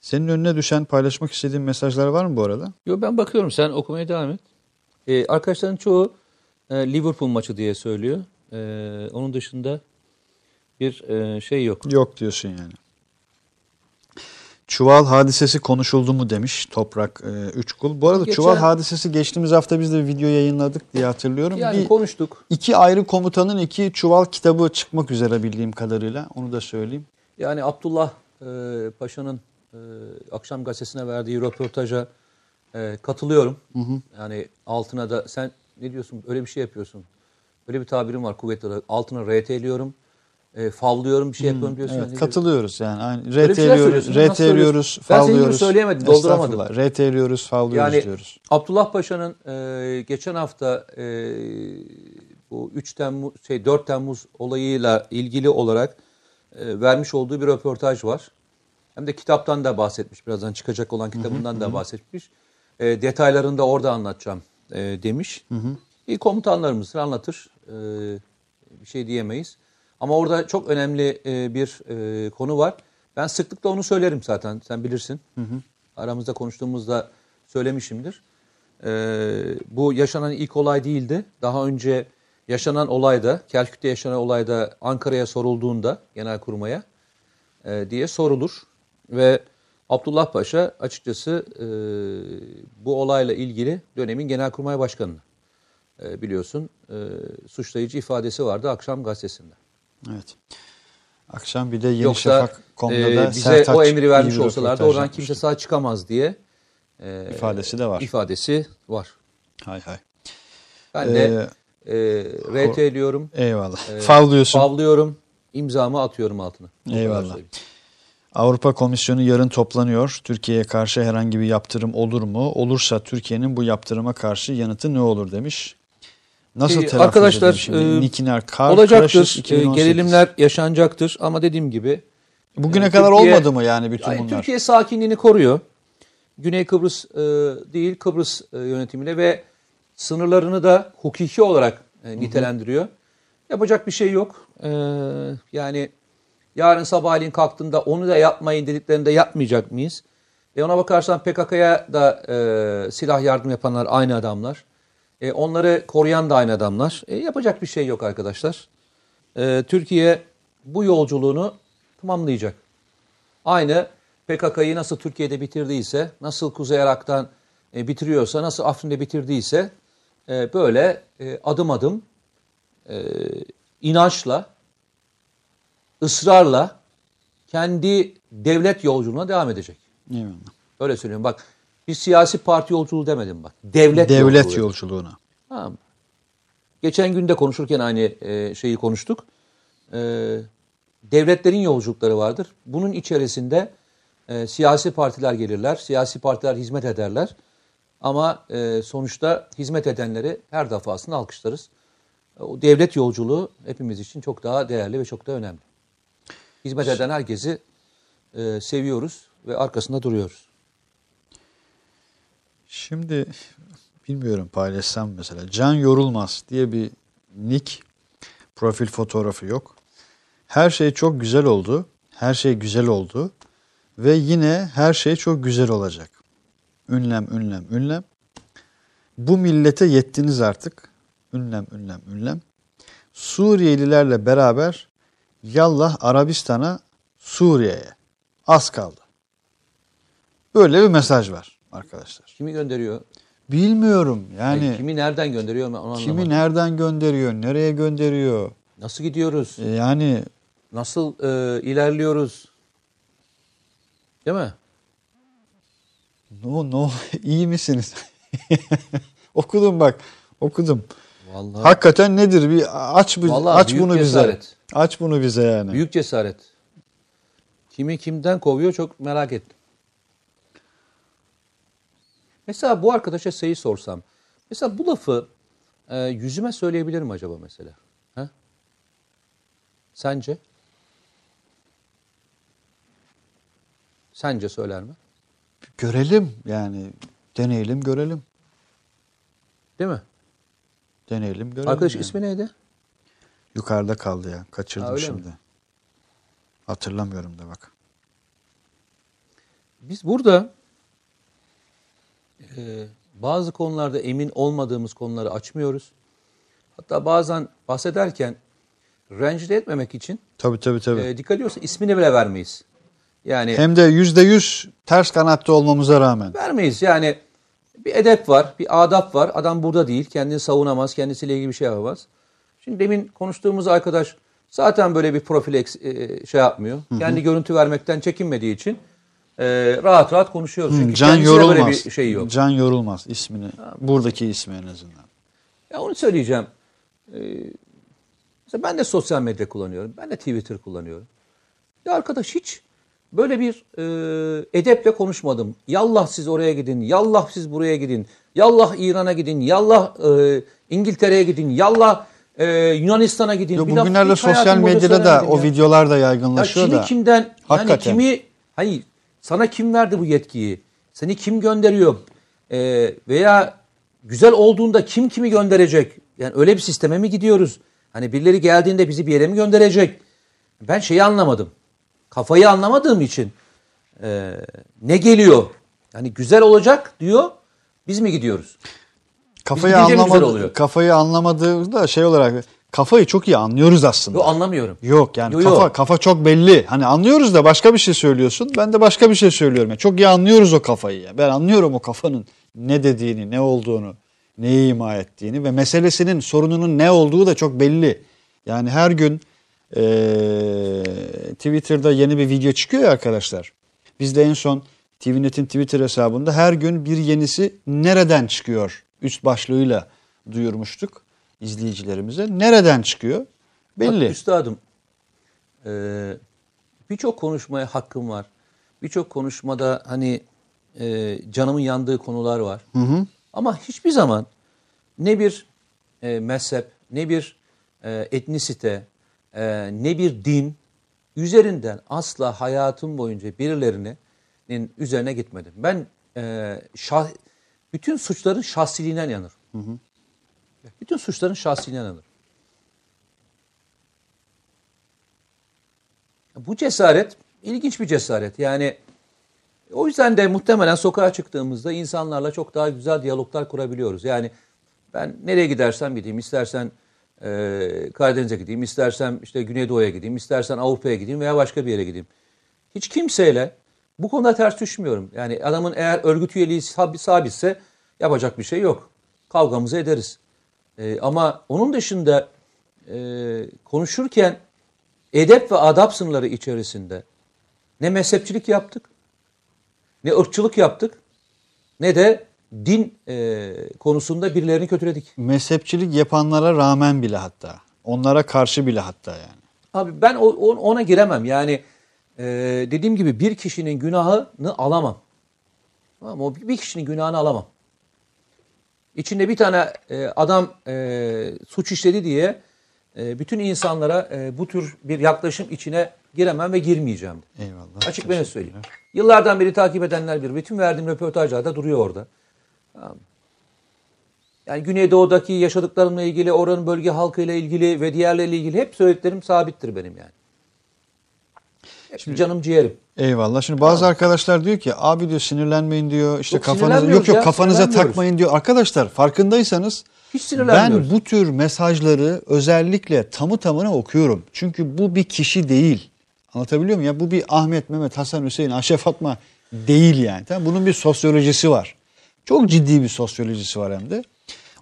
Senin önüne düşen paylaşmak istediğin mesajlar var mı bu arada?
Yo ben bakıyorum sen okumaya devam et. Ee, arkadaşların çoğu e, Liverpool maçı diye söylüyor. Ee, onun dışında bir e, şey yok.
Yok diyorsun yani. Çuval hadisesi konuşuldu mu demiş Toprak e, Üçkul. Bu arada
Geçen-
Çuval hadisesi geçtiğimiz hafta biz de bir video yayınladık diye hatırlıyorum.
Yani
bir,
konuştuk.
iki ayrı komutanın iki Çuval kitabı çıkmak üzere bildiğim kadarıyla. Onu da söyleyeyim.
Yani Abdullah e, Paşa'nın e, akşam gazetesine verdiği röportaja e, katılıyorum. Yani altına da sen ne diyorsun öyle bir şey yapıyorsun. Öyle bir tabirim var kuvvetli olarak. Altına RT'liyorum, e, favlıyorum bir şey yapıyorum diyorsun.
Evet,
Yani
katılıyoruz yani. Aynı RT'liyoruz, RT'liyoruz,
söylüyorsun? Ben senin gibi
favlıyoruz.
söyleyemedim, dolduramadım.
RT'liyoruz, favlıyoruz
Yani
diyoruz.
Abdullah Paşa'nın e, geçen hafta e, bu 3 Temmuz şey 4 Temmuz olayıyla ilgili olarak e, vermiş olduğu bir röportaj var. Hem de kitaptan da bahsetmiş. Birazdan çıkacak olan kitabından da bahsetmiş. E, detaylarını da orada anlatacağım e, demiş. İyi komutanlarımız anlatır. E, bir şey diyemeyiz. Ama orada çok önemli e, bir e, konu var. Ben sıklıkla onu söylerim zaten. Sen bilirsin. Aramızda konuştuğumuzda söylemişimdir. E, bu yaşanan ilk olay değildi. Daha önce yaşanan olayda, Kerkük'te yaşanan olayda Ankara'ya sorulduğunda Genelkurmay'a e, diye sorulur. Ve Abdullah Paşa açıkçası e, bu olayla ilgili dönemin Genelkurmay Başkanı'nı e, biliyorsun e, suçlayıcı ifadesi vardı akşam gazetesinde.
Evet. Akşam bir de Yeni
Yoksa
Şafak.com'da
e,
da
bize
Sertaç
o emri vermiş olsalardı oradan
yapmıştı.
kimse sağ çıkamaz diye e,
ifadesi de var.
ifadesi var.
Hay hay.
Ben de e, RT diyorum.
Eyvallah.
e,
Favlıyorsun.
Favlıyorum. imzamı atıyorum altına.
Eyvallah.
söyleyeyim.
Avrupa Komisyonu yarın toplanıyor. Türkiye'ye karşı herhangi bir yaptırım olur mu? Olursa Türkiye'nin bu yaptırıma karşı yanıtı ne olur demiş. Nasıl
Ee,
telaffuz
arkadaşlar, e,
Nikinar Kar
Olacaktır. E,
2018.
gerilimler yaşanacaktır ama dediğim gibi
Bugüne
e,
kadar
Türkiye-
olmadı mı yani bütün
Yani
bunlar?
Türkiye sakinliğini koruyor. Güney Kıbrıs e, değil Kıbrıs e, yönetimiyle ve sınırlarını da hukuki olarak e, nitelendiriyor. Yapacak bir şey yok. Ee, yani yarın sabahleyin kalktığında onu da yapmayın dediklerinde yapmayacak mıyız? E ona bakarsan PKK'ya da e, silah yardım yapanlar aynı adamlar. E, onları koruyan da aynı adamlar. E, yapacak bir şey yok arkadaşlar. E, Türkiye bu yolculuğunu tamamlayacak. Aynı PKK'yı nasıl Türkiye'de bitirdiyse, nasıl Kuzey Irak'tan e, bitiriyorsa, nasıl Afrin'de bitirdiyse e, böyle e, adım adım e, inançla, ısrarla kendi devlet yolculuğuna devam edecek.
Eyvallah.
Öyle söylüyorum. Bak bir siyasi parti yolculuğu demedim bak. Devlet,
Devlet
yolculuğu.
yolculuğuna.
Tamam. Geçen günde konuşurken aynı e, şeyi konuştuk. E, devletlerin yolculukları vardır. Bunun içerisinde e, siyasi partiler gelirler. Siyasi partiler hizmet ederler. Ama e, sonuçta hizmet edenleri her defasında alkışlarız. O devlet yolculuğu hepimiz için çok daha değerli ve çok daha önemli. Hizmet eden herkesi e, seviyoruz ve arkasında duruyoruz.
Şimdi bilmiyorum paylaşsam mesela Can Yorulmaz diye bir nick profil fotoğrafı yok. Her şey çok güzel oldu. Her şey güzel oldu. Ve yine her şey çok güzel olacak. Ünlem, ünlem, ünlem. Bu millete yettiniz artık. Ünlem, ünlem, ünlem. Suriyelilerle beraber yallah Arabistan'a, Suriye'ye. Az kaldı. Böyle bir mesaj var arkadaşlar.
Kimi gönderiyor?
Bilmiyorum yani
Yani kimi nereden gönderiyor onu
kimi
anlamadım.
nereden gönderiyor, nereye gönderiyor.
Nasıl gidiyoruz?
E, Yani
Nasıl e, ilerliyoruz? Değil mi?
no no [laughs] iyi misiniz? [laughs] okudum bak okudum.
Vallahi
Hakikaten nedir bir aç
Vallahi
aç bunu
cesaret.
Aç bunu bize yani.
büyük cesaret. Kimi kimden kovuyor çok merak ettim. Mesela bu arkadaşa şeyi sorsam. Mesela bu lafı e, yüzüme söyleyebilir mi acaba mesela? Ha? Sence? Sence söyler mi?
Görelim yani deneyelim görelim.
Değil mi?
Deneyelim görelim.
Arkadaş
yani.
ismi neydi?
Yukarıda kaldı ya. Kaçırdım
Ha,
şimdi. Hatırlamıyorum da bak.
Biz burada e, bazı konularda emin olmadığımız konuları açmıyoruz. Hatta bazen bahsederken rencide etmemek için
Tabii tabii tabii.
e, dikkat ediyorsa ismini bile vermeyiz. Yani
Hem de yüzde yüz ters kanatta olmamıza rağmen.
vermeyiz. Yani bir edep var, bir adap var. Adam burada değil, kendini savunamaz, kendisiyle ilgili bir şey yapamaz. Şimdi demin konuştuğumuz arkadaş zaten böyle bir profil e, şey yapmıyor. Kendi görüntü vermekten çekinmediği için e, rahat rahat konuşuyoruz. Çünkü
Can yorulmaz.
böyle bir şey yok.
Can yorulmaz ismini. Buradaki ismi en azından.
Ya onu söyleyeceğim. Ee, mesela ben de sosyal medya kullanıyorum. Ben de Twitter kullanıyorum. Ya arkadaş hiç böyle bir e, edeple konuşmadım. Yallah siz oraya gidin, yallah siz buraya gidin, yallah İran'a gidin, yallah e, İngiltere'ye gidin, yallah e, Yunanistan'a gidin.
Yo, bugünlerde sosyal medyada da o
ya.
videolar da
Ya
yaygınlaşıyor
kimi
da.
kimden yani
Hakikaten.
kimi hani sana kim verdi bu yetkiyi? Seni kim gönderiyor? Ee, veya güzel olduğunda kim kimi gönderecek? Yani öyle bir sisteme mi gidiyoruz? Hani birileri geldiğinde bizi bir yere mi gönderecek? Ben şeyi anlamadım. Kafayı anlamadığım için e, ne geliyor? Yani güzel olacak diyor. Biz mi gidiyoruz?
Kafayı anlamadı,
oluyor?
kafayı anlamadığında şey olarak kafayı çok iyi anlıyoruz aslında.
Yo anlamıyorum.
Yok yani
Yo, yo.
kafa kafa çok belli. Hani anlıyoruz da başka bir şey söylüyorsun. Ben de başka bir şey söylüyorum. Yani çok iyi anlıyoruz o kafayı. Ya. Ben anlıyorum o kafanın ne dediğini, ne olduğunu, neyi ima ettiğini ve meselesinin sorununun ne olduğu da çok belli. Yani her gün eee, Twitter'da yeni bir video çıkıyor ya arkadaşlar. Biz de en son TVNet'in Twitter hesabında her gün bir yenisi nereden çıkıyor üst başlığıyla duyurmuştuk izleyicilerimize. Nereden çıkıyor? Belli.
Bak üstadım e, birçok konuşmaya hakkım var. Birçok konuşmada hani e, canımın yandığı konular var. Ama hiçbir zaman ne bir e, mezhep, ne bir e, etnisite, e, ne bir din üzerinden asla hayatım boyunca birilerinin üzerine gitmedim. Ben e, şah, bütün suçların şahsiliğinden yanır. Hı hı. Bütün suçların şahsiliğinden yanır. Bu cesaret ilginç bir cesaret. Yani o yüzden de muhtemelen sokağa çıktığımızda insanlarla çok daha güzel diyaloglar kurabiliyoruz. Yani ben nereye gidersem gideyim, istersen e, Karadeniz'e gideyim, istersen işte Güneydoğu'ya gideyim, istersen Avrupa'ya gideyim veya başka bir yere gideyim. Hiç kimseyle bu konuda ters düşmüyorum. Yani adamın eğer örgüt üyeliği sab- sabitse yapacak bir şey yok. Kavgamızı ederiz. E, ama onun dışında e, konuşurken edep ve adap sınırları içerisinde ne mezhepçilik yaptık, ne ırkçılık yaptık, ne de din e, konusunda birilerini kötüledik.
Mezhepçilik yapanlara rağmen bile hatta. Onlara karşı bile hatta yani.
Abi ben o- ona giremem. Yani e, dediğim gibi bir kişinin günahını alamam. Tamam mı? O bir kişinin günahını alamam. İçinde bir tane e, adam e, suç işledi diye e, bütün insanlara e, bu tür bir yaklaşım içine giremem ve girmeyeceğim.
Eyvallah.
Açık ben söyleyeyim. Yıllardan beri takip edenler bilir. Bütün verdiğim röportajlarda duruyor orada. Tamam. Yani Güneydoğu'daki yaşadıklarımla ilgili, oranın bölge halkıyla ilgili ve diğerleriyle ilgili hep söylediklerim sabittir benim yani. Hep canım ciğerim.
Eyvallah. Şimdi bazı arkadaşlar diyor ki abi diyor sinirlenmeyin diyor. İşte
Yok,
kafanıza yok yok
ya,
kafanıza takmayın diyor. Arkadaşlar farkındaysanız
Hiç
ben bu tür mesajları özellikle tamı tamına okuyorum. Çünkü bu bir kişi değil. Anlatabiliyor muyum? Ya bu bir Ahmet, Mehmet, Hasan, Hüseyin, Ayşe, Fatma değil yani. Tamam? Bunun bir sosyolojisi var. Çok ciddi bir sosyolojisi var hem de.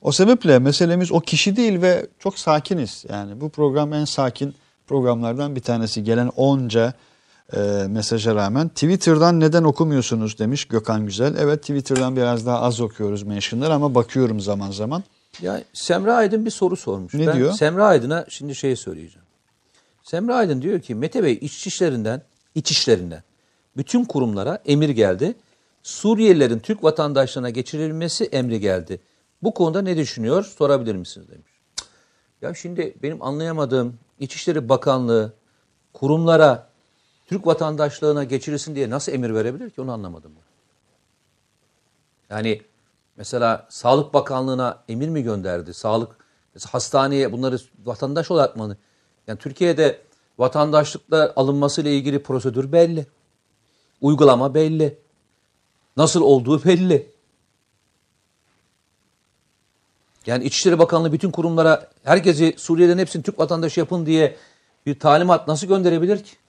O sebeple meselemiz o kişi değil ve çok sakiniz. Yani bu program en sakin programlardan bir tanesi. Gelen onca e, mesaja rağmen. Twitter'dan neden okumuyorsunuz demiş Gökhan Güzel. Evet Twitter'dan biraz daha az okuyoruz mentionlar ama bakıyorum zaman zaman.
Ya Semra Aydın bir soru sormuş.
Ne
ben
diyor?
Semra Aydın'a şimdi şey söyleyeceğim. Semra Aydın diyor ki Mete Bey iç işlerinden, iç işlerinden bütün kurumlara emir geldi. Suriyelilerin Türk vatandaşlığına geçirilmesi emri geldi. Bu konuda ne düşünüyor sorabilir misiniz demiş. Ya şimdi benim anlayamadığım İçişleri Bakanlığı kurumlara Türk vatandaşlığına geçirilsin diye nasıl emir verebilir ki onu anlamadım. ben. Yani mesela Sağlık Bakanlığı'na emir mi gönderdi? Sağlık hastaneye bunları vatandaş olarak mı? Yani Türkiye'de vatandaşlıkla alınmasıyla ilgili prosedür belli. Uygulama belli. Nasıl olduğu belli. Yani İçişleri Bakanlığı bütün kurumlara herkesi Suriye'den hepsini Türk vatandaşı yapın diye bir talimat nasıl gönderebilir ki?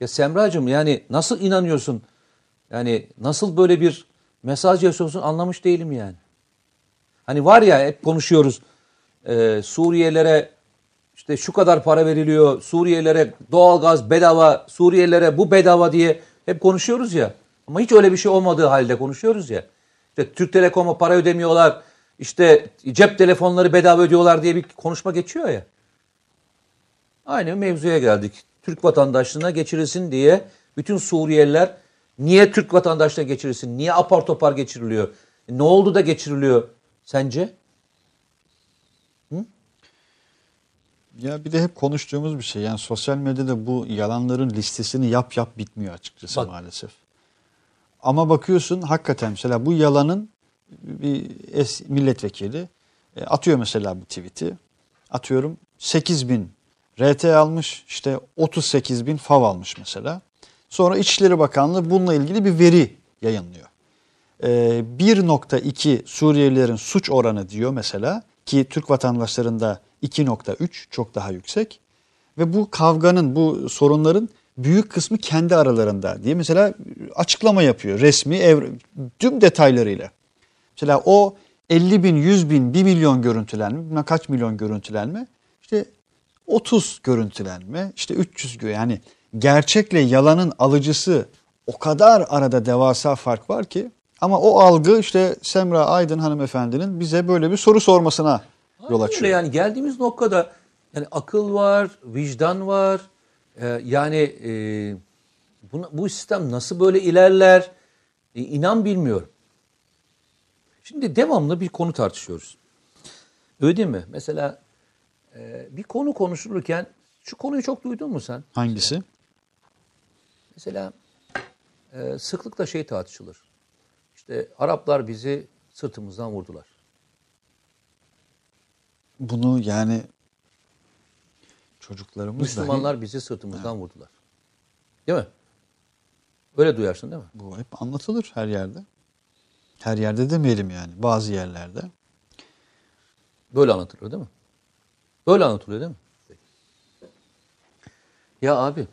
Ya Semracığım yani nasıl inanıyorsun? Yani nasıl böyle bir mesaj yaşıyorsun anlamış değilim yani. Hani var ya hep konuşuyoruz. Ee, Suriyelilere işte şu kadar para veriliyor. Suriyelilere doğalgaz bedava. Suriyelilere bu bedava diye hep konuşuyoruz ya. Ama hiç öyle bir şey olmadığı halde konuşuyoruz ya. İşte Türk Telekom'a para ödemiyorlar. İşte cep telefonları bedava ödüyorlar diye bir konuşma geçiyor ya. Aynı mevzuya geldik. Türk vatandaşlığına geçirilsin diye bütün Suriyeliler niye Türk vatandaşlığına geçirilsin? Niye apar topar geçiriliyor? Ne oldu da geçiriliyor sence?
Ya bir de hep konuştuğumuz bir şey. Yani sosyal medyada bu yalanların listesini yap yap bitmiyor açıkçası
Bak.
maalesef. Ama bakıyorsun hakikaten mesela bu yalanın bir es milletvekili e, atıyor mesela bu tweet'i. Atıyorum 8 bin RT almış işte 38 bin fav almış mesela. Sonra İçişleri Bakanlığı bununla ilgili bir veri yayınlıyor. Ee, 1.2 Suriyelilerin suç oranı diyor mesela ki Türk vatandaşlarında 2.3 çok daha yüksek. Ve bu kavganın, bu sorunların büyük kısmı kendi aralarında diye mesela açıklama yapıyor resmi ev, tüm detaylarıyla. Mesela o 50 bin, 100 bin, 1 milyon görüntülenme, kaç milyon görüntülenme, 30 görüntülenme, işte 300 gö- yani gerçekle yalanın alıcısı o kadar arada devasa fark var ki ama o algı işte Semra Aydın hanımefendinin bize böyle bir soru sormasına yol
Öyle
açıyor.
yani geldiğimiz noktada yani akıl var, vicdan var. Ee, yani e, bu, bu sistem nasıl böyle ilerler? E, inan bilmiyorum. Şimdi devamlı bir konu tartışıyoruz. Öyle değil mi? Mesela e, bir konu konuşulurken şu konuyu çok duydun mu sen?
Hangisi?
Mesela e, sıklıkla şey tartışılır. İşte Araplar bizi sırtımızdan vurdular.
Bunu yani Çocuklarımız
Müslümanlar bizi sırtımızdan vurdular. Değil mi? Böyle duyarsın değil mi?
dahi bu hep anlatılır her yerde. Her yerde demeyelim yani. Bazı yerlerde.
Böyle anlatılıyor değil mi? Böyle anlatılıyor değil mi? Ya abi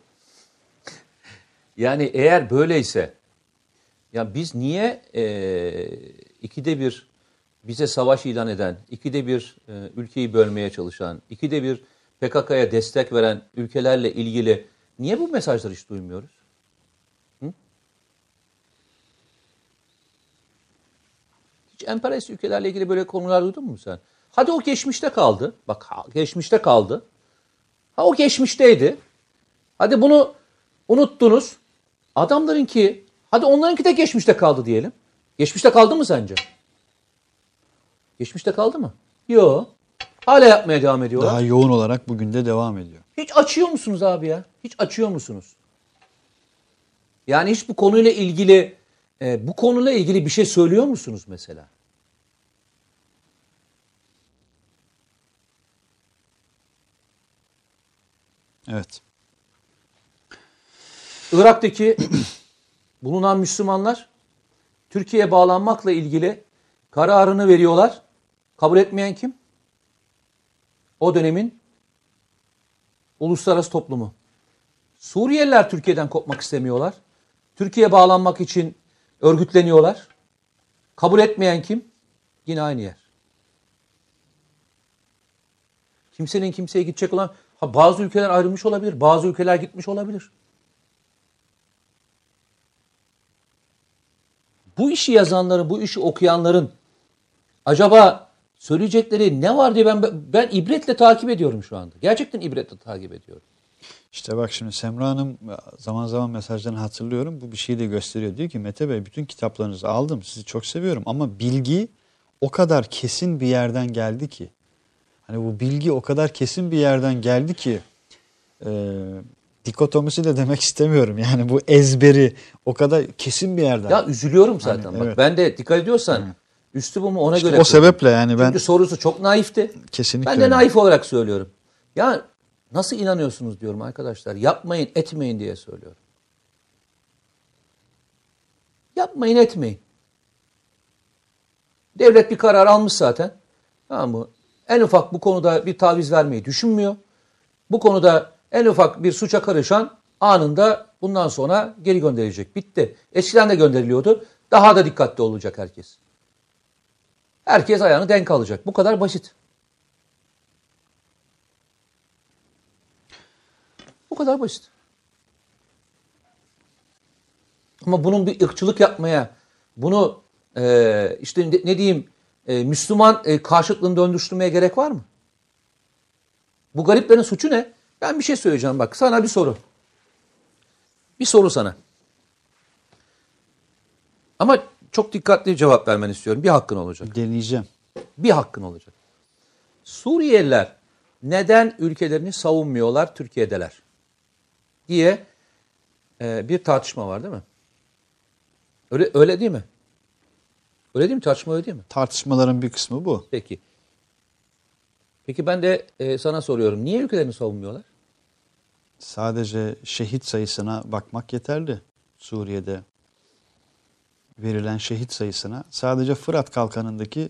yani eğer böyleyse ya biz niye e, ikide bir bize savaş ilan eden, ikide bir e, ülkeyi bölmeye çalışan, ikide bir PKK'ya destek veren ülkelerle ilgili niye bu mesajları hiç duymuyoruz? Hı? Hiç emperyalist ülkelerle ilgili böyle konular duydun mu sen? Hadi o geçmişte kaldı. Bak geçmişte kaldı. Ha o geçmişteydi. Hadi bunu unuttunuz. Adamların ki hadi onlarınki de geçmişte kaldı diyelim. Geçmişte kaldı mı sence? Geçmişte kaldı mı? Yok. Hala yapmaya devam ediyorlar.
Daha yoğun olarak bugün de devam ediyor.
Hiç açıyor musunuz abi ya? Hiç açıyor musunuz? Yani hiç bu konuyla ilgili e, bu konuyla ilgili bir şey söylüyor musunuz mesela?
Evet.
Irak'taki [clears throat] bulunan Müslümanlar Türkiye'ye bağlanmakla ilgili kararını veriyorlar. Kabul etmeyen kim? O dönemin uluslararası toplumu. Suriyeliler Türkiye'den kopmak istemiyorlar. Türkiye'ye bağlanmak için örgütleniyorlar. Kabul etmeyen kim? Yine aynı yer. Kimsenin kimseye gidecek olan ha bazı ülkeler ayrılmış olabilir, bazı ülkeler gitmiş olabilir. Bu işi yazanların, bu işi okuyanların acaba söyleyecekleri ne var diye ben ben ibretle takip ediyorum şu anda. Gerçekten ibretle takip ediyorum.
İşte bak şimdi Semra Hanım zaman zaman mesajlarını hatırlıyorum. Bu bir şeyi de gösteriyor. Diyor ki Mete Bey bütün kitaplarınızı aldım. Sizi çok seviyorum ama bilgi o kadar kesin bir yerden geldi ki. Hani bu bilgi o kadar kesin bir yerden geldi ki e, dikotomisi de demek istemiyorum. Yani bu ezberi o kadar kesin bir yerden.
Ya üzülüyorum zaten.
Hani,
Bak
evet.
ben de dikkat ediyorsan üslubumu ona
İşte
göre
o sebeple yani ben
Çünkü sorusu çok naifti.
kesinlikle
Ben de
öyle.
naif olarak söylüyorum. Ya nasıl inanıyorsunuz diyorum arkadaşlar. Yapmayın, etmeyin diye söylüyorum. Yapmayın, etmeyin. Devlet bir karar almış zaten. Tamam mı? En ufak bu konuda bir taviz vermeyi düşünmüyor. Bu konuda en ufak bir suça karışan anında bundan sonra geri gönderilecek. Bitti. Eskiden de gönderiliyordu. Daha da dikkatli olacak herkes. Herkes ayağını denk alacak. Bu kadar basit. Bu kadar basit. Ama bunun bir ırkçılık yapmaya, bunu e, işte ne diyeyim e, Müslüman e, karşıtlığını döndürmeye gerek var mı? Bu gariplerin suçu ne? Ben bir şey söyleyeceğim bak sana bir soru. Bir soru sana. Ama çok dikkatli cevap vermeni istiyorum. Bir hakkın olacak.
deneyeceğim.
Bir hakkın olacak. Suriyeliler neden ülkelerini savunmuyorlar Türkiye'deler diye e, bir tartışma var değil mi? Öyle öyle değil mi? Öyle değil mi? Tartışma öyle değil mi?
Tartışmaların bir kısmı bu.
Peki. Peki ben de e, sana soruyorum. Niye ülkelerini savunmuyorlar?
Sadece şehit sayısına bakmak yeterli. Suriye'de verilen şehit sayısına sadece Fırat Kalkanı'ndaki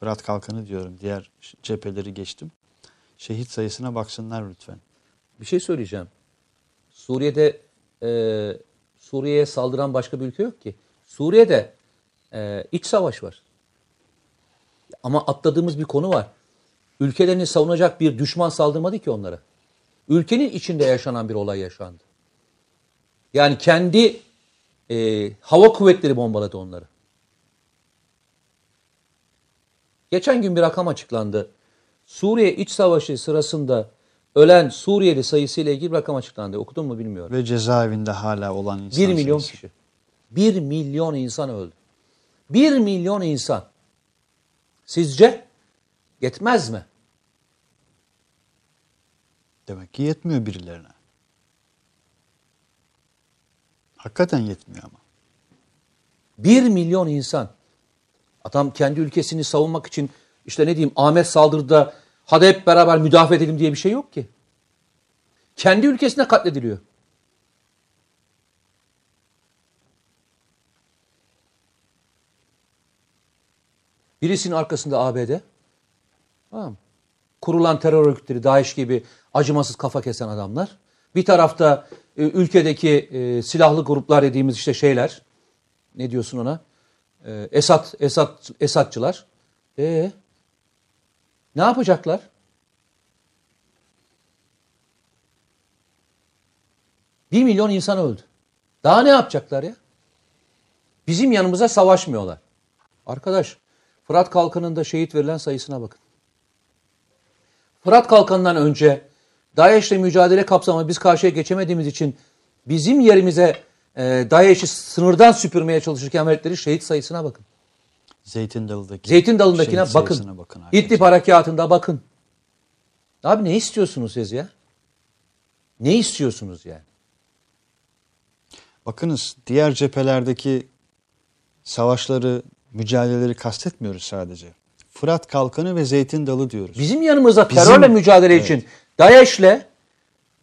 Fırat Kalkanı diyorum diğer cepheleri geçtim. Şehit sayısına baksınlar lütfen.
Bir şey söyleyeceğim. Suriye'de e, Suriye'ye saldıran başka bir ülke yok ki. Suriye'de e, iç savaş var. Ama atladığımız bir konu var. Ülkelerini savunacak bir düşman saldırmadı ki onlara. Ülkenin içinde yaşanan bir olay yaşandı. Yani kendi e, hava kuvvetleri bombaladı onları. Geçen gün bir rakam açıklandı. Suriye iç savaşı sırasında ölen Suriyeli sayısıyla ilgili bir rakam açıklandı. Okudun mu bilmiyorum.
Ve cezaevinde hala olan insan
1 milyon
sayısı.
kişi. 1 milyon insan öldü. 1 milyon insan. Sizce yetmez mi?
Demek ki yetmiyor birilerine. Hakikaten yetmiyor ama.
1 milyon insan. Adam kendi ülkesini savunmak için işte ne diyeyim Ahmet saldırıda hadi hep beraber müdafaa edelim diye bir şey yok ki. Kendi ülkesinde katlediliyor. Birisinin arkasında ABD. Tamam? Kurulan terör örgütleri, DAEŞ gibi acımasız kafa kesen adamlar. Bir tarafta e, ülkedeki e, silahlı gruplar dediğimiz işte şeyler. Ne diyorsun ona? E, Esat, Esat, Esatçılar. E ne yapacaklar? Bir milyon insan öldü. Daha ne yapacaklar ya? Bizim yanımıza savaşmıyorlar. Arkadaş, Fırat Kalkanı'nda şehit verilen sayısına bakın. Fırat Kalkanı'ndan önce DAEŞ'le mücadele kapsamında biz karşıya geçemediğimiz için bizim yerimize e, DAEŞ'i sınırdan süpürmeye çalışırken verdikleri şehit sayısına bakın.
Zeytin Dalı'daki
Zeytin Dalı'ndakine bakın.
bakın.
İdlib harekatında bakın. Abi ne istiyorsunuz siz ya? Ne istiyorsunuz yani?
Bakınız diğer cephelerdeki savaşları, mücadeleleri kastetmiyoruz sadece. Fırat Kalkanı ve Zeytin Dalı diyoruz.
Bizim yanımızda
Bizim-
terörle mücadele
Evet.
için DAEŞ'le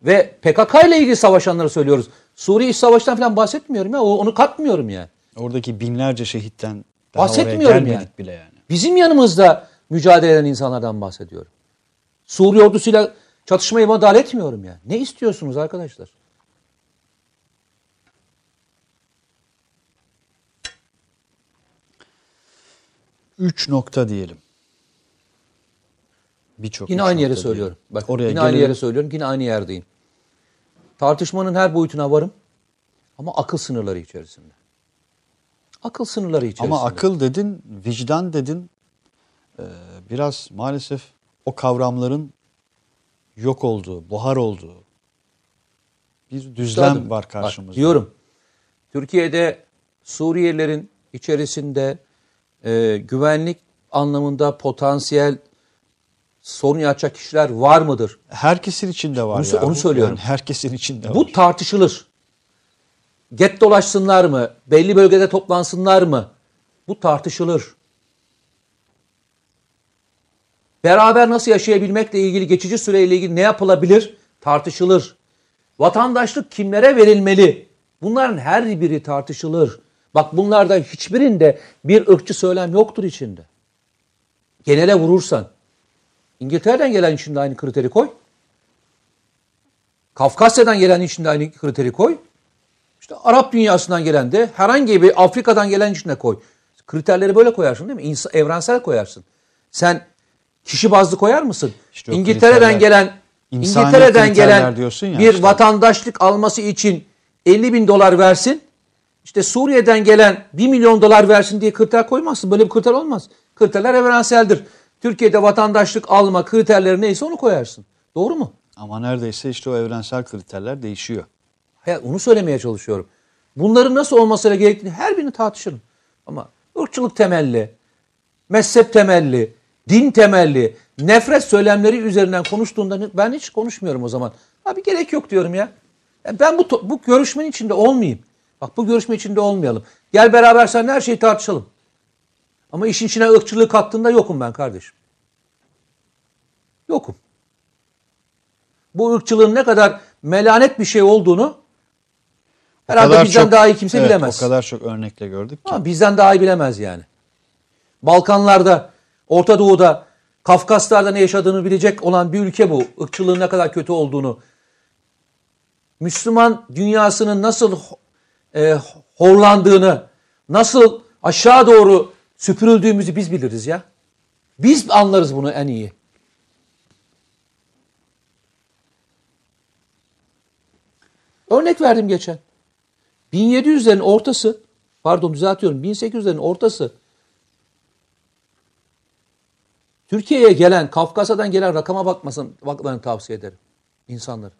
ve PKK ile ilgili savaşanları söylüyoruz. Suriye İç Savaşı'ndan falan bahsetmiyorum ya. Onu katmıyorum yani.
Oradaki binlerce şehitten daha oraya
Bahsetmiyorum
gelmedik
yani.
bile yani.
Bizim yanımızda mücadele eden insanlardan bahsediyorum. Suriye ordusuyla çatışmayı madal etmiyorum yani. Ne istiyorsunuz arkadaşlar?
Üç nokta diyelim. Birçok
Yine aynı yere söylüyorum.
diyelim.
Bak
Oraya
yine aynı
gelelim.
yere söylüyorum. Yine aynı yerdeyim. Tartışmanın her boyutuna varım. Ama akıl sınırları içerisinde. Akıl sınırları içerisinde.
Ama akıl dedin, vicdan dedin. Ee, biraz maalesef o kavramların yok olduğu, buhar olduğu bir düzlem
Üstadım,
var
bak
karşımızda.
diyorum. Türkiye'de Suriyelilerin içerisinde e, güvenlik anlamında potansiyel sorun yaratacak kişiler var mıdır?
Herkesin içinde var
Onu
ya.
onu söylüyorum.
Yani herkesin içinde var.
Bu tartışılır. Get dolaşsınlar mı? Belli bölgede toplansınlar mı? Bu tartışılır. Beraber nasıl yaşayabilmekle ilgili geçici süreyle ilgili ne yapılabilir? Tartışılır. Vatandaşlık kimlere verilmeli? Bunların her biri tartışılır. Bak bunlarda hiçbirinde bir ırkçı söylem yoktur içinde. Genele vurursan. İngiltere'den gelen için de aynı kriteri koy. Kafkasya'dan gelen için de aynı kriteri koy. İşte Arap dünyasından gelen de herhangi bir Afrika'dan gelen için de koy. Kriterleri böyle koyarsın değil mi? İnsa, evrensel koyarsın. Sen kişi bazlı koyar mısın?
İşte
İngiltere'den gelen İngiltere'den gelen bir
işte.
vatandaşlık alması için 50 bin dolar versin. İşte Suriye'den gelen 1 milyon dolar versin diye kriter koymazsın. Böyle bir kriter olmaz. Kriterler evrenseldir. Türkiye'de vatandaşlık alma kriterleri neyse onu koyarsın. Doğru mu?
Ama neredeyse işte o evrensel kriterler değişiyor.
Hayır, onu söylemeye çalışıyorum. Bunların nasıl olmasıyla gerektiğini her birini tartışırım. Ama ırkçılık temelli, mezhep temelli, din temelli, nefret söylemleri üzerinden konuştuğunda ben hiç konuşmuyorum o zaman. Abi gerek yok diyorum ya. Ya Ben bu, bu görüşmenin içinde olmayayım. Bak bu görüşme içinde olmayalım. Gel beraber sen her şeyi tartışalım. Ama işin içine ırkçılığı kattığında yokum ben kardeşim. Yokum. Bu ırkçılığın ne kadar melanet bir şey olduğunu herhalde bizden
çok-
daha iyi kimse
evet,
bilemez.
O kadar çok örnekle gördük ki.
Ama bizden daha iyi bilemez yani. Balkanlarda, Orta Doğu'da, Kafkaslar'da ne yaşadığını bilecek olan bir ülke bu. Irkçılığın ne kadar kötü olduğunu. Müslüman dünyasının nasıl e, horlandığını, nasıl aşağı doğru süpürüldüğümüzü biz biliriz ya. Biz anlarız bunu en iyi. Örnek verdim geçen. 1700'lerin ortası, pardon düzeltiyorum 1800'lerin ortası Türkiye'ye gelen, Kafkasya'dan gelen rakama bakmasın, bakmalarını tavsiye ederim insanları.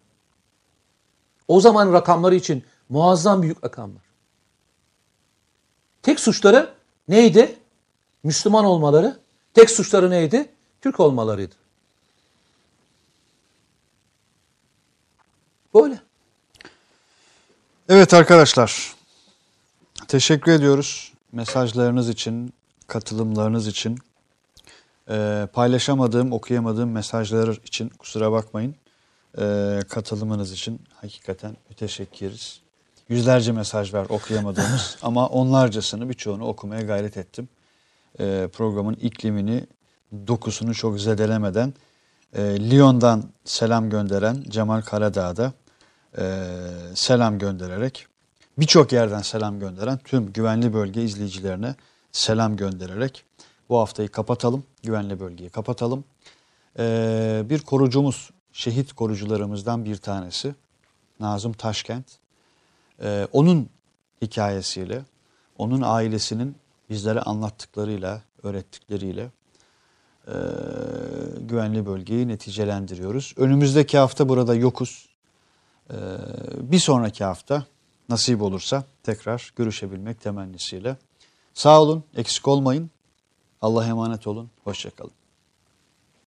O zaman rakamları için muazzam büyük rakamlar. Tek suçları neydi? Müslüman olmaları. Tek suçları neydi? Türk olmalarıydı. Böyle.
Evet arkadaşlar. Teşekkür ediyoruz mesajlarınız için, katılımlarınız için. Ee, paylaşamadığım, okuyamadığım mesajlar için kusura bakmayın. e, katılımınız için hakikaten müteşekkiriz. Yüzlerce mesaj var okuyamadığımız [laughs] ama onlarcasını birçoğunu okumaya gayret ettim. E, programın iklimini, dokusunu çok zedelemeden e, Lyon'dan selam gönderen Cemal Karadağ'da e, selam göndererek birçok yerden selam gönderen tüm güvenli bölge izleyicilerine selam göndererek bu haftayı kapatalım. Güvenli bölgeyi kapatalım. E, bir korucumuz, şehit korucularımızdan bir tanesi Nazım Taşkent. E, onun hikayesiyle, onun ailesinin bizlere anlattıklarıyla, öğrettikleriyle e, güvenli bölgeyi neticelendiriyoruz. Önümüzdeki hafta burada yokuz. E, bir sonraki hafta nasip olursa tekrar görüşebilmek temennisiyle. Sağ olun, eksik olmayın. Allah'a emanet olun, hoşçakalın.